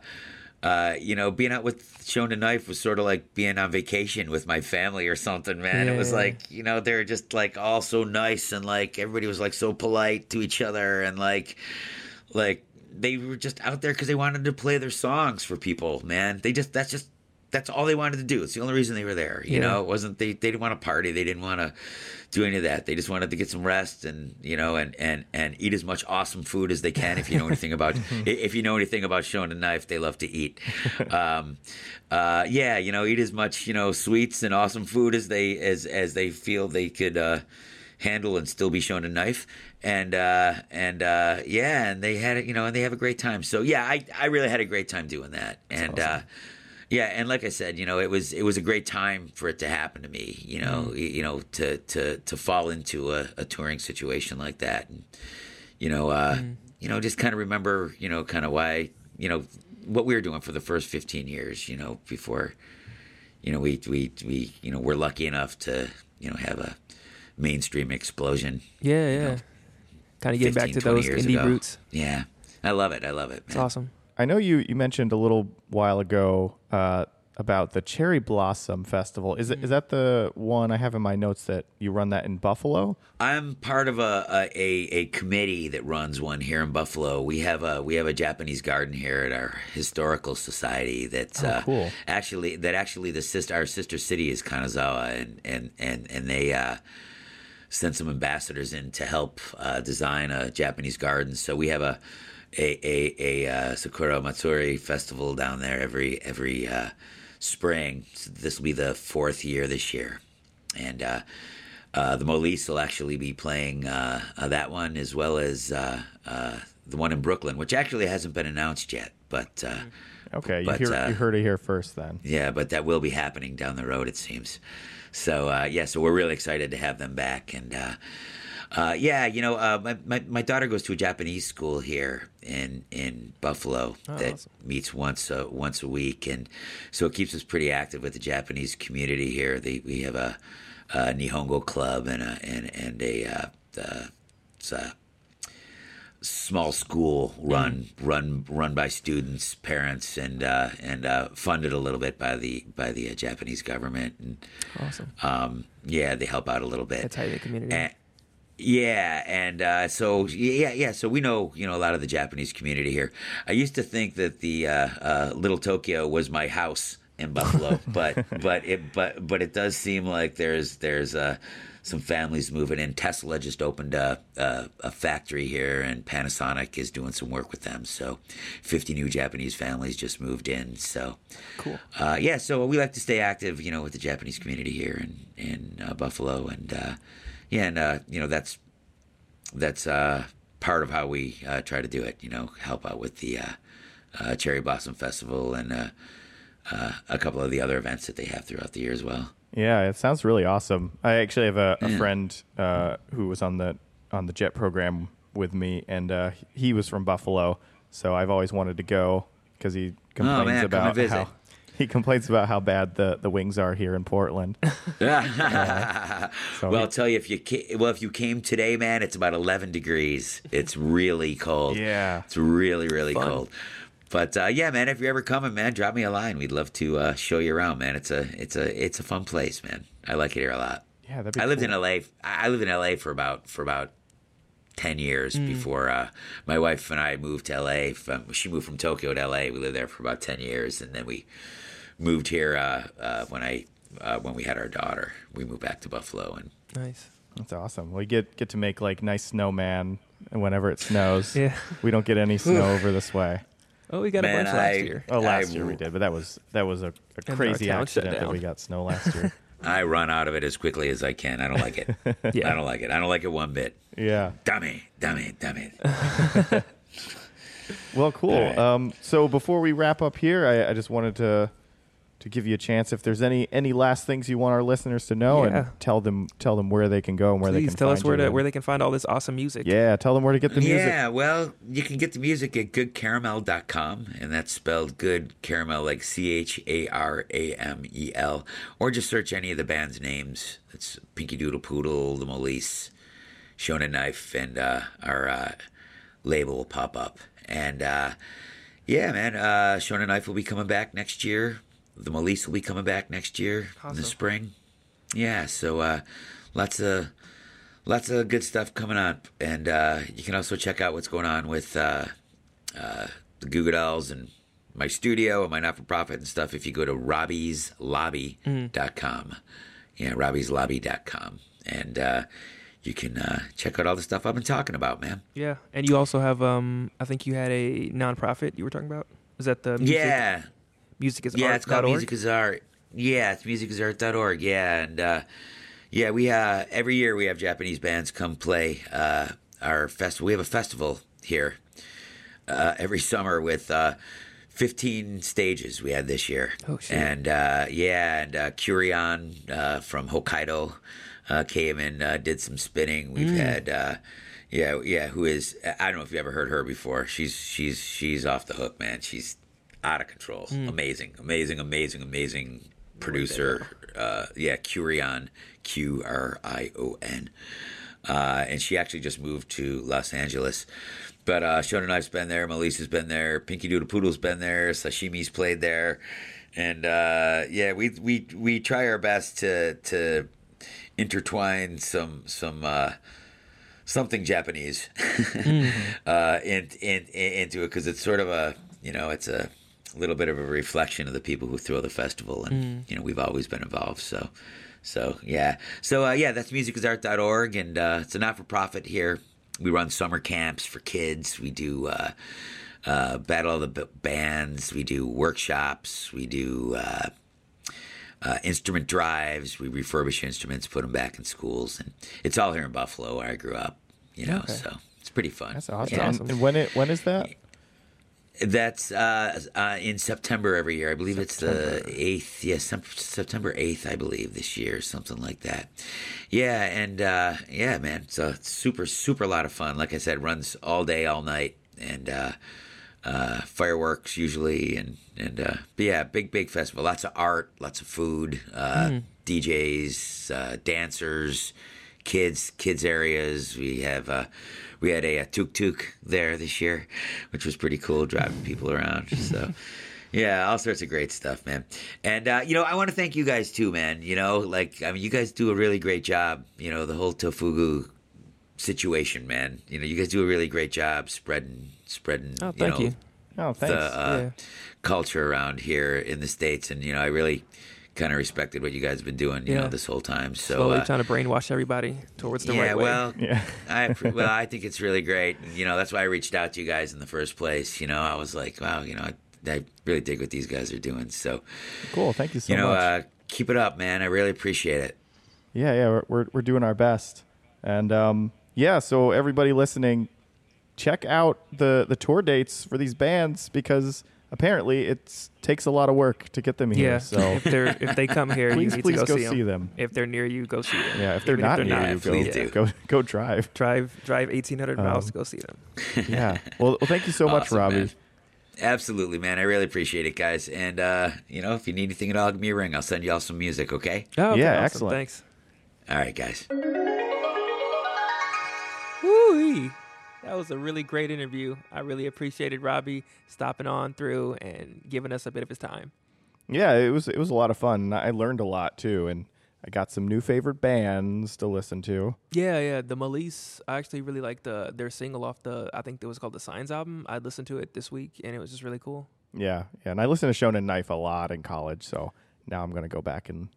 [SPEAKER 3] uh, you know, being out with Shonen Knife was sort of like being on vacation with my family or something, man. It was like, you know, they're just like all so nice and like everybody was like so polite to each other and like, like they were just out there because they wanted to play their songs for people, man. They just, that's just, that's all they wanted to do. It's the only reason they were there. You
[SPEAKER 2] Yeah.
[SPEAKER 3] know, it wasn't, they, they didn't want to party. They didn't want to do any of that. They just wanted to get some rest and, you know, and, and, and eat as much awesome food as they can. If you know anything about, if you know anything about Shonen Knife, they love to eat. Um, uh, yeah, you know, eat as much, you know, sweets and awesome food as they, as, as they feel they could, uh, handle and still be Shonen Knife and uh and uh yeah and they had it you know and they have a great time so yeah i i really had a great time doing that and uh yeah and like i said you know it was it was a great time for it to happen to me you know y- you know to to to fall into a, a touring situation like that and you know uh you know just kind of remember you know kind of why you know what we were doing for the first 15 years you know before you know we we we you know we're lucky enough to you know have a mainstream explosion
[SPEAKER 2] Yeah, yeah.
[SPEAKER 3] know,
[SPEAKER 2] kind of getting back to those indie
[SPEAKER 3] ago.
[SPEAKER 2] roots.
[SPEAKER 3] yeah i love it i love it
[SPEAKER 2] It's awesome.
[SPEAKER 1] I know you you mentioned a little while ago uh, about the Cherry Blossom Festival. Is it is that the one I have in my notes that you run that in Buffalo?
[SPEAKER 3] i'm part of a, a a a committee that runs one here in buffalo we have a we have a japanese garden here at our historical society that's
[SPEAKER 1] Oh,
[SPEAKER 3] uh,
[SPEAKER 1] cool.
[SPEAKER 3] actually that actually the sister our sister city is kanazawa and and and and they uh sent some ambassadors in to help uh, design a Japanese garden. So we have a a a, a uh, Sakura Matsuri festival down there every every uh, spring. So this will be the fourth year this year, and uh, uh, the Molice will actually be playing uh, uh, that one as well as uh, uh, the one in Brooklyn, which actually hasn't been announced yet, but. Uh,
[SPEAKER 1] Okay, you hear you heard it here first then.
[SPEAKER 3] yeah, but that will be happening down the road, it seems. So uh, yeah, so we're really excited to have them back, and uh, uh, yeah, you know, uh, my, my my daughter goes to a Japanese school here in in Buffalo
[SPEAKER 2] Oh,
[SPEAKER 3] that
[SPEAKER 2] awesome.
[SPEAKER 3] meets once a, once a week, and so it keeps us pretty active with the Japanese community here. They, we have a, a Nihongo club and a and and a uh, uh, it's a small school run run run by students, parents, and uh, and uh, funded a little bit by the by the uh, Japanese government. And
[SPEAKER 2] Awesome.
[SPEAKER 3] um, yeah, they help out a little bit.
[SPEAKER 2] That's how the community.
[SPEAKER 3] And, yeah, and uh, so yeah, yeah. So we know you know a lot of the Japanese community here. I used to think that the uh, uh, Little Tokyo was my house in Buffalo, but but it but but it does seem like there's there's uh, some families moving in. Tesla just opened a, a a factory here, and Panasonic is doing some work with them. So, fifty new Japanese families just moved in. So
[SPEAKER 2] Cool.
[SPEAKER 3] uh, yeah, so we like to stay active, you know, with the Japanese community here in in uh, Buffalo, and uh, yeah, and uh, you know that's that's uh, part of how we uh, try to do it. You know, help out with the uh, uh, Cherry Blossom Festival and uh, uh, a couple of the other events that they have throughout the year as well.
[SPEAKER 1] Yeah, it sounds really awesome. I actually have a, a
[SPEAKER 3] Yeah.
[SPEAKER 1] friend uh, who was on the on the jet program with me, and uh, he was from Buffalo, so I've always wanted to go because he complains
[SPEAKER 3] Oh, man,
[SPEAKER 1] about how he complains about how bad the, the wings are here in Portland. So
[SPEAKER 3] well, I'll tell you if you ca- well if you came today, man, it's about eleven degrees. It's really cold.
[SPEAKER 1] Yeah.
[SPEAKER 3] it's really really
[SPEAKER 2] Fun.
[SPEAKER 3] cold. But uh, yeah, man, if you're ever coming, man, drop me a line. We'd love to uh, show you around, man. It's a it's a it's a fun place, man. I like it here a lot.
[SPEAKER 1] yeah, that'd be
[SPEAKER 3] I lived
[SPEAKER 1] cool.
[SPEAKER 3] in LA. I I lived in LA for about for about ten years before uh, my wife and I moved to LA. From she moved from Tokyo to LA. We lived there for about ten years, and then we moved here uh, uh, when I uh, when we had our daughter. We moved back to Buffalo, and
[SPEAKER 2] Nice.
[SPEAKER 1] That's awesome. We get get to make like nice snowman whenever it snows.
[SPEAKER 2] Yeah.
[SPEAKER 1] we don't get any snow over this way.
[SPEAKER 2] Oh, we got a
[SPEAKER 3] Man,
[SPEAKER 2] bunch last
[SPEAKER 3] I-
[SPEAKER 2] year.
[SPEAKER 1] Oh, last
[SPEAKER 3] I-
[SPEAKER 1] year we did, but that was that was a, a crazy accident that we got snow last year.
[SPEAKER 3] I run out of it as quickly as I can. I don't like it.
[SPEAKER 2] Yeah.
[SPEAKER 3] I don't like it. I don't like it one bit.
[SPEAKER 1] yeah.
[SPEAKER 3] Dummy, dummy, Damn it! Damn it!
[SPEAKER 1] Well, cool.
[SPEAKER 3] All right.
[SPEAKER 1] Um, so before we wrap up here, I, I just wanted to to give you a chance if there's any any last things you want our listeners to know
[SPEAKER 2] Yeah.
[SPEAKER 1] and tell them tell them where they can go and where they
[SPEAKER 2] Please
[SPEAKER 1] can
[SPEAKER 2] tell
[SPEAKER 1] find
[SPEAKER 2] us where to where they can find all this awesome music.
[SPEAKER 1] Yeah, tell them where to get the music.
[SPEAKER 3] Yeah, well, you can get the music at goodcharamel.com, and that's spelled good caramel, like C H A R A M E L, or just search any of the band's names. It's Pinky Doodle Poodle, The Molice, Shonen Knife, and uh, our uh, label will pop up. And uh, yeah, man, uh, Shonen Knife will be coming back next year. The Molice will be coming back next year in the spring. Yeah, so uh, lots of lots of good stuff coming up, and uh, you can also check out what's going on with uh, uh, the Goo Goo Dolls and my studio and my not for profit and stuff. If you go to robbie's robbieslobby.com, yeah, robbieslobby.com, and uh, you can uh, check out all the stuff I've been talking about, man.
[SPEAKER 2] Yeah, and you also have um, I think you had a nonprofit you were talking about. Is that the music,
[SPEAKER 3] Yeah,
[SPEAKER 2] music is
[SPEAKER 3] yeah,
[SPEAKER 2] art
[SPEAKER 3] it's called
[SPEAKER 2] org?
[SPEAKER 3] Music is Art. Yeah, it's musicisart.org. Yeah, and uh, yeah, we uh, every year we have Japanese bands come play uh, our festival. We have a festival here uh, every summer with uh, 15 stages we had this year.
[SPEAKER 2] Oh, shit.
[SPEAKER 3] And uh, yeah, and uh, Qrion uh, from Hokkaido uh, came and uh, did some spinning. We've
[SPEAKER 2] Mm.
[SPEAKER 3] had. Uh, yeah, yeah. Who is? I don't know if you ever heard her before. She's she's she's off the hook, man. She's out of control.
[SPEAKER 2] Mm.
[SPEAKER 3] Amazing, amazing, amazing, amazing producer. Uh, yeah, Qrion, Q R I O N. Uh, and she actually just moved to Los Angeles. But uh, Shonen Knife's been there, Melissa's been there, Pinky Doodle Poodle's been there, Sashimi's played there, and uh, yeah, we we we try our best to to intertwine some some uh, something Japanese uh, in, in, in, into it because it's sort of a you know it's a little bit of a reflection of the people who throw the festival, and you know we've always been involved. So, so yeah, so uh, yeah, that's musicisart.org, and uh, it's a not for profit here. We run summer camps for kids. We do. Uh, uh, battle of the B- bands. We do workshops. We do uh, uh, instrument drives. We refurbish instruments, put them back in schools, and it's all here in Buffalo, where I grew up. You know,
[SPEAKER 2] Okay.
[SPEAKER 3] so it's pretty fun.
[SPEAKER 1] That's awesome.
[SPEAKER 3] Yeah.
[SPEAKER 1] And- And when it when is that?
[SPEAKER 3] That's uh, uh, in September every year. I believe it's the eighth. Yes, September eighth, I believe this year, something like that. Yeah, and uh, yeah, man. So it's super, super lot of fun. Like I said, runs all day, all night, and uh, uh, fireworks usually, and and uh, but yeah, big, big festival. Lots of art, lots of food, uh, DJs, uh, dancers, kids kids areas. We have uh, we had a, a tuk tuk there this year, which was pretty cool, driving people around. So. Yeah, all sorts of great stuff, man. And uh, you know, I want to thank you guys too, man. You know, like I mean, you guys do a really great job. You know, the whole Tofugu situation, man. You know, you guys do a really great job spreading spreading.
[SPEAKER 2] Oh, thank
[SPEAKER 3] you.
[SPEAKER 2] you.
[SPEAKER 1] Oh, thanks.
[SPEAKER 3] The uh,
[SPEAKER 2] Yeah.
[SPEAKER 3] culture around here in the states, and you know, I really kind of respected what you guys have been doing. You know, this whole time. So
[SPEAKER 2] Slowly
[SPEAKER 3] uh,
[SPEAKER 2] trying to brainwash everybody towards the
[SPEAKER 3] yeah,
[SPEAKER 2] right way.
[SPEAKER 3] well,
[SPEAKER 1] Yeah.
[SPEAKER 3] I well, I think it's really great. You know, that's why I reached out to you guys in the first place. You know, I was like, wow, you know, I, I really dig what these guys are doing. So,
[SPEAKER 1] cool. Thank you so
[SPEAKER 3] you know,
[SPEAKER 1] much.
[SPEAKER 3] uh, keep it up, man. I really appreciate it.
[SPEAKER 1] Yeah, yeah, we're we're, we're doing our best, and um, yeah. So everybody listening, check out the the tour dates for these bands because apparently it takes a lot of work to get them here.
[SPEAKER 2] yeah.
[SPEAKER 1] So
[SPEAKER 2] if they're if they come here,
[SPEAKER 1] please,
[SPEAKER 2] you need
[SPEAKER 1] please
[SPEAKER 2] to go,
[SPEAKER 1] go
[SPEAKER 2] see,
[SPEAKER 1] see
[SPEAKER 2] them.
[SPEAKER 1] them.
[SPEAKER 2] If they're near you, go see them.
[SPEAKER 1] Yeah, if they're
[SPEAKER 2] Even
[SPEAKER 1] not
[SPEAKER 2] if
[SPEAKER 1] near
[SPEAKER 3] not,
[SPEAKER 1] you, go,
[SPEAKER 3] please do.
[SPEAKER 1] go go drive.
[SPEAKER 2] drive drive eighteen hundred miles
[SPEAKER 1] Um,
[SPEAKER 2] to go see them.
[SPEAKER 1] Yeah. Well, well thank you so much,
[SPEAKER 3] Awesome,
[SPEAKER 1] Robby.
[SPEAKER 3] man. Absolutely, man. I really appreciate it, guys. And uh, you know, if you need anything at all, give me a ring. I'll send you all some music. Okay.
[SPEAKER 2] Oh, okay,
[SPEAKER 1] Yeah,
[SPEAKER 2] awesome.
[SPEAKER 1] excellent.
[SPEAKER 2] Thanks.
[SPEAKER 3] All right, guys.
[SPEAKER 2] Woo! That was a really great interview. I really appreciated Robby stopping on through and giving us a bit of his time.
[SPEAKER 1] Yeah, it was it was a lot of fun. I learned a lot too, and I got some new favorite bands to listen to.
[SPEAKER 2] Yeah, yeah. The Molice, I actually really liked the their single off the I think it was called the Signs album. I listened to it this week and it was just really cool.
[SPEAKER 1] Yeah, yeah, and I listened to Shonen Knife a lot in college, so now I'm gonna go back and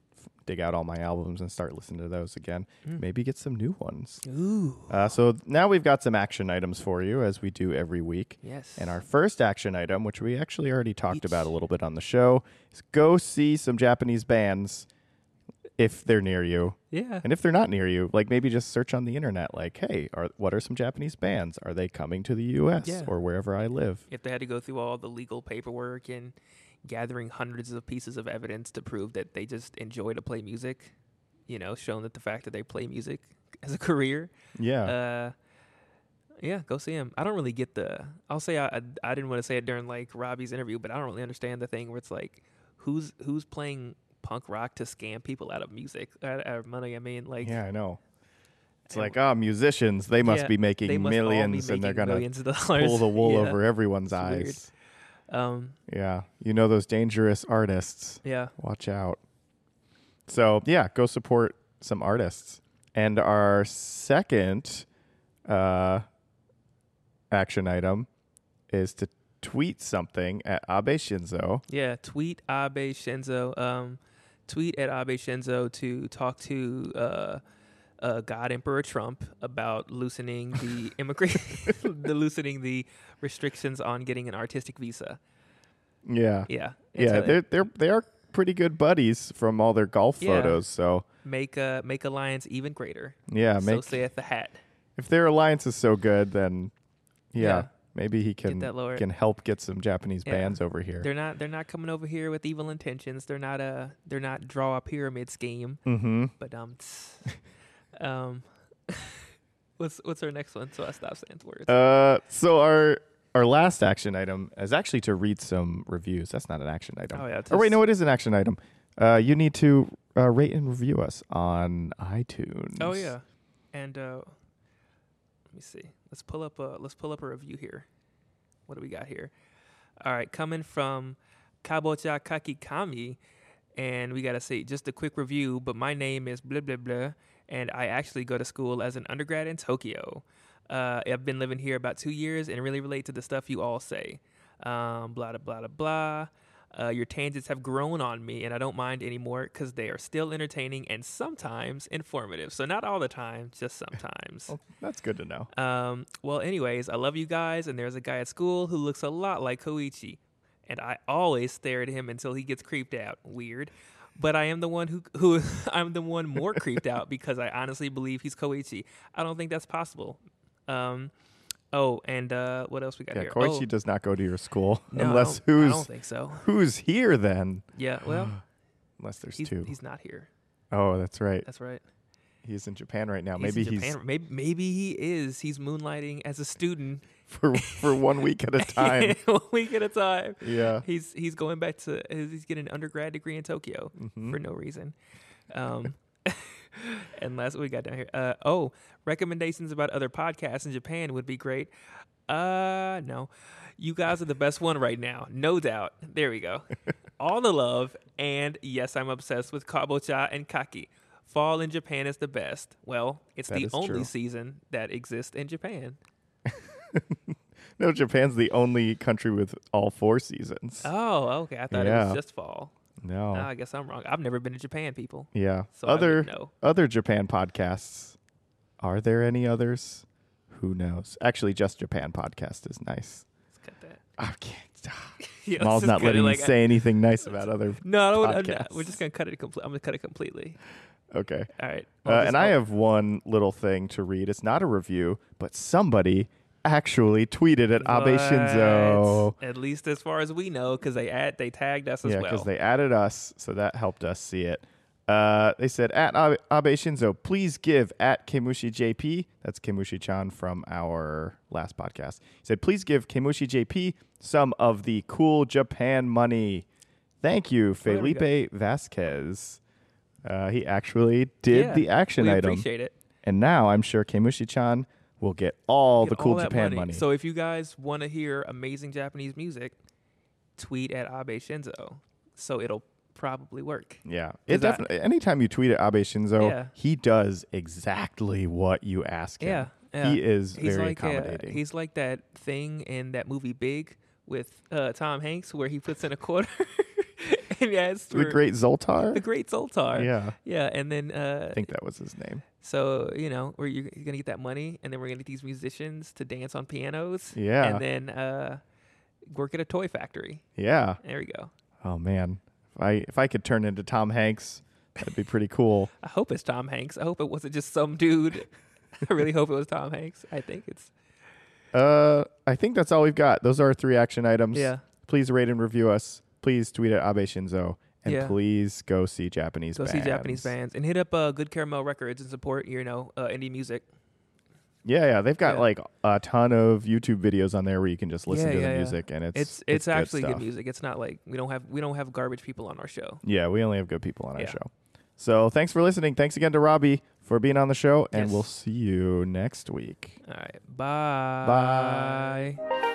[SPEAKER 1] dig out all my albums and start listening to those again. Maybe get some new ones.
[SPEAKER 2] Ooh.
[SPEAKER 1] Uh, so now we've got some action items for you, as we do every week.
[SPEAKER 2] Yes.
[SPEAKER 1] And our first action item, which we actually already talked
[SPEAKER 2] Each.
[SPEAKER 1] about a little bit on the show, is go see some Japanese bands if they're near you.
[SPEAKER 2] Yeah.
[SPEAKER 1] And if they're not near you, like maybe just search on the internet, like, hey, are what are some Japanese bands? Are they coming to the U.S.
[SPEAKER 2] Yeah.
[SPEAKER 1] or wherever I live?
[SPEAKER 2] if they had to go through all the legal paperwork and gathering hundreds of pieces of evidence to prove that they just enjoy to play music, you know, showing that the fact that they play music as a career,
[SPEAKER 1] Yeah,
[SPEAKER 2] uh, yeah, go see him. I don't really get the. I'll say I, I I didn't want to say it during like Robby's interview, but I don't really understand the thing where it's like, who's who's playing punk rock to scam people out of music, out, of money. I mean, like,
[SPEAKER 1] yeah, I know. It's like, oh, musicians, they must
[SPEAKER 2] Yeah,
[SPEAKER 1] be making
[SPEAKER 2] must all be
[SPEAKER 1] millions, and they're gonna pull the wool
[SPEAKER 2] Yeah.
[SPEAKER 1] over everyone's
[SPEAKER 2] It's weird. Um,
[SPEAKER 1] Yeah, you know those dangerous artists.
[SPEAKER 2] yeah,
[SPEAKER 1] Watch out. So yeah, go support some artists. And our second uh, action item is to tweet something at Abe Shinzo.
[SPEAKER 2] Yeah, tweet Abe Shinzo. Um, tweet at Abe Shinzo to talk to uh, uh, God Emperor Trump about loosening the immigration, the loosening the restrictions on getting an artistic visa.
[SPEAKER 1] Yeah,
[SPEAKER 2] Yeah,
[SPEAKER 1] yeah,
[SPEAKER 2] a-
[SPEAKER 1] they're they're they are pretty good buddies from all their golf
[SPEAKER 2] Yeah.
[SPEAKER 1] photos. So
[SPEAKER 2] make uh, make alliance even greater.
[SPEAKER 1] yeah,
[SPEAKER 2] so
[SPEAKER 1] make
[SPEAKER 2] saith the hat.
[SPEAKER 1] if their alliance is so good, then yeah,
[SPEAKER 2] Yeah.
[SPEAKER 1] maybe he can can help get some Japanese
[SPEAKER 2] Yeah.
[SPEAKER 1] bands over here.
[SPEAKER 2] They're not they're not coming over here with evil intentions. They're not a they're not draw a pyramid scheme.
[SPEAKER 1] mm-hmm.
[SPEAKER 2] But um. um, what's what's our next one? So I stop saying words.
[SPEAKER 1] Uh, so our our last action item is actually to read some reviews. That's not an action item.
[SPEAKER 2] Oh, yeah,
[SPEAKER 1] Or wait, no, it is an action item. Uh, you need to uh, rate and review us on iTunes.
[SPEAKER 2] Oh yeah, and uh, let me see. Let's pull up a let's pull up a review here. What do we got here? All right, coming from Kabocha Kakikami, and we gotta say just a quick review. But my name is blah blah blah, and I actually go to school as an undergrad in Tokyo. Uh, I've been living here about two years and really relate to the stuff you all say. Um, blah blah blah blah blah. Uh, your tangents have grown on me, and I don't mind anymore because they are still entertaining and sometimes informative. So not all the time, just sometimes.
[SPEAKER 1] Well, that's good to know.
[SPEAKER 2] Um, well, anyways, I love you guys, and there's a guy at school who looks a lot like Koichi, and I always stare at him until he gets creeped out. Weird, but I am the one who who I'm the one more creeped out because I honestly believe he's Koichi. I don't think that's possible. Um, oh, and uh, what else we got
[SPEAKER 1] Yeah,
[SPEAKER 2] here?
[SPEAKER 1] Koichi
[SPEAKER 2] oh,
[SPEAKER 1] does not go to your school
[SPEAKER 2] no,
[SPEAKER 1] unless
[SPEAKER 2] don't- I
[SPEAKER 1] who's
[SPEAKER 2] don't think so.
[SPEAKER 1] who's here then.
[SPEAKER 2] Yeah, well,
[SPEAKER 1] Unless there's
[SPEAKER 2] he's
[SPEAKER 1] two.
[SPEAKER 2] he's not here.
[SPEAKER 1] oh, that's right.
[SPEAKER 2] That's right.
[SPEAKER 1] He's in Japan right now.
[SPEAKER 2] He's
[SPEAKER 1] maybe
[SPEAKER 2] in
[SPEAKER 1] he's
[SPEAKER 2] Maybe maybe he is. He's moonlighting as a student
[SPEAKER 1] for for one week at a time.
[SPEAKER 2] one week at a time.
[SPEAKER 1] yeah.
[SPEAKER 2] He's he's going back to he's getting an undergrad degree in Tokyo
[SPEAKER 1] Mhm.
[SPEAKER 2] for no reason. Um, and last we got down here. Uh, oh, recommendations about other podcasts in Japan would be great. Uh, no, you guys are the best one right now, no doubt. There we go. All the love, and yes, I'm obsessed with kabocha and kaki. Fall in Japan is the best. Well, it's
[SPEAKER 1] That
[SPEAKER 2] the only
[SPEAKER 1] true.
[SPEAKER 2] season that exists in Japan.
[SPEAKER 1] No, Japan's the only country with all four seasons.
[SPEAKER 2] Oh, okay. I thought it was just fall.
[SPEAKER 1] no.
[SPEAKER 2] Ah, I guess I'm wrong. I've never been to Japan, people.
[SPEAKER 1] yeah.
[SPEAKER 2] So
[SPEAKER 1] other other Japan podcasts. Are there any others? Who knows? Actually, just Japan podcast is nice.
[SPEAKER 2] Let's cut that.
[SPEAKER 1] I can't.
[SPEAKER 2] Yeah,
[SPEAKER 1] Mal's not letting
[SPEAKER 2] like
[SPEAKER 1] me say anything nice about other.
[SPEAKER 2] No, I don't, I'm we're just gonna cut it. I'm gonna cut it completely.
[SPEAKER 1] Okay.
[SPEAKER 2] All right.
[SPEAKER 1] Uh, and I have one little thing to read. It's not a review, but somebody actually tweeted at Abe Shinzo.
[SPEAKER 2] At least as far as we know, because they add they tagged us as
[SPEAKER 1] Yeah,
[SPEAKER 2] well.
[SPEAKER 1] because they added us, so that helped us see it. Uh, they said at Abe, Abe Shinzo, please give at Kemushi JP. That's Kemushi Chan from our last podcast. He said, please give Kemushi JP some of the cool Japan money. Thank you, Felipe Vasquez. Uh, he actually did
[SPEAKER 2] Yeah,
[SPEAKER 1] the action
[SPEAKER 2] we
[SPEAKER 1] item.
[SPEAKER 2] appreciate it.
[SPEAKER 1] And now I'm sure Kemushi Chan will get all
[SPEAKER 2] Get
[SPEAKER 1] the cool
[SPEAKER 2] all
[SPEAKER 1] Japan money.
[SPEAKER 2] So if you guys want to hear amazing Japanese music, tweet at Abe Shinzo. So it'll probably work.
[SPEAKER 1] yeah. It definitely anytime you tweet at Abe Shinzo,
[SPEAKER 2] Yeah.
[SPEAKER 1] he does exactly what you ask him.
[SPEAKER 2] Yeah, yeah.
[SPEAKER 1] He is
[SPEAKER 2] He's
[SPEAKER 1] very
[SPEAKER 2] like uh,
[SPEAKER 1] accommodating.
[SPEAKER 2] he's like that thing in that movie Big with uh, Tom Hanks where he puts in a quarter and he asks
[SPEAKER 1] the great Zoltar?
[SPEAKER 2] the great Zoltar.
[SPEAKER 1] yeah.
[SPEAKER 2] Yeah, and then uh,
[SPEAKER 1] I think that was his name.
[SPEAKER 2] So you know, where you're, gonna get that money, and then we're gonna get these musicians to dance on pianos.
[SPEAKER 1] Yeah.
[SPEAKER 2] and then uh, work at a toy factory.
[SPEAKER 1] Yeah.
[SPEAKER 2] There we go.
[SPEAKER 1] Oh man. If I if I could turn into Tom Hanks, that'd be pretty cool.
[SPEAKER 2] I hope it's Tom Hanks. I hope it wasn't just some dude. I really hope it was Tom Hanks. I think it's
[SPEAKER 1] Uh I think that's all we've got. Those are our three action items.
[SPEAKER 2] yeah.
[SPEAKER 1] Please rate and review us. Please tweet at Abe Shinzo. And
[SPEAKER 2] Yeah.
[SPEAKER 1] please go see Japanese
[SPEAKER 2] Go
[SPEAKER 1] bands.
[SPEAKER 2] see Japanese bands and hit up uh, Good Charamel Records and support you know uh, indie music.
[SPEAKER 1] Yeah, yeah. They've got
[SPEAKER 2] Yeah.
[SPEAKER 1] like a ton of YouTube videos on there where you can just listen
[SPEAKER 2] Yeah,
[SPEAKER 1] to the music and it's
[SPEAKER 2] It's it's, actually good,
[SPEAKER 1] stuff.
[SPEAKER 2] music. It's not like we don't have we don't have garbage people on our show.
[SPEAKER 1] Yeah, we only have good people on our show. So thanks for listening. Thanks again to Robby for being on the show, and
[SPEAKER 2] Yes.
[SPEAKER 1] we'll see you next week.
[SPEAKER 2] All right. Bye.
[SPEAKER 1] Bye.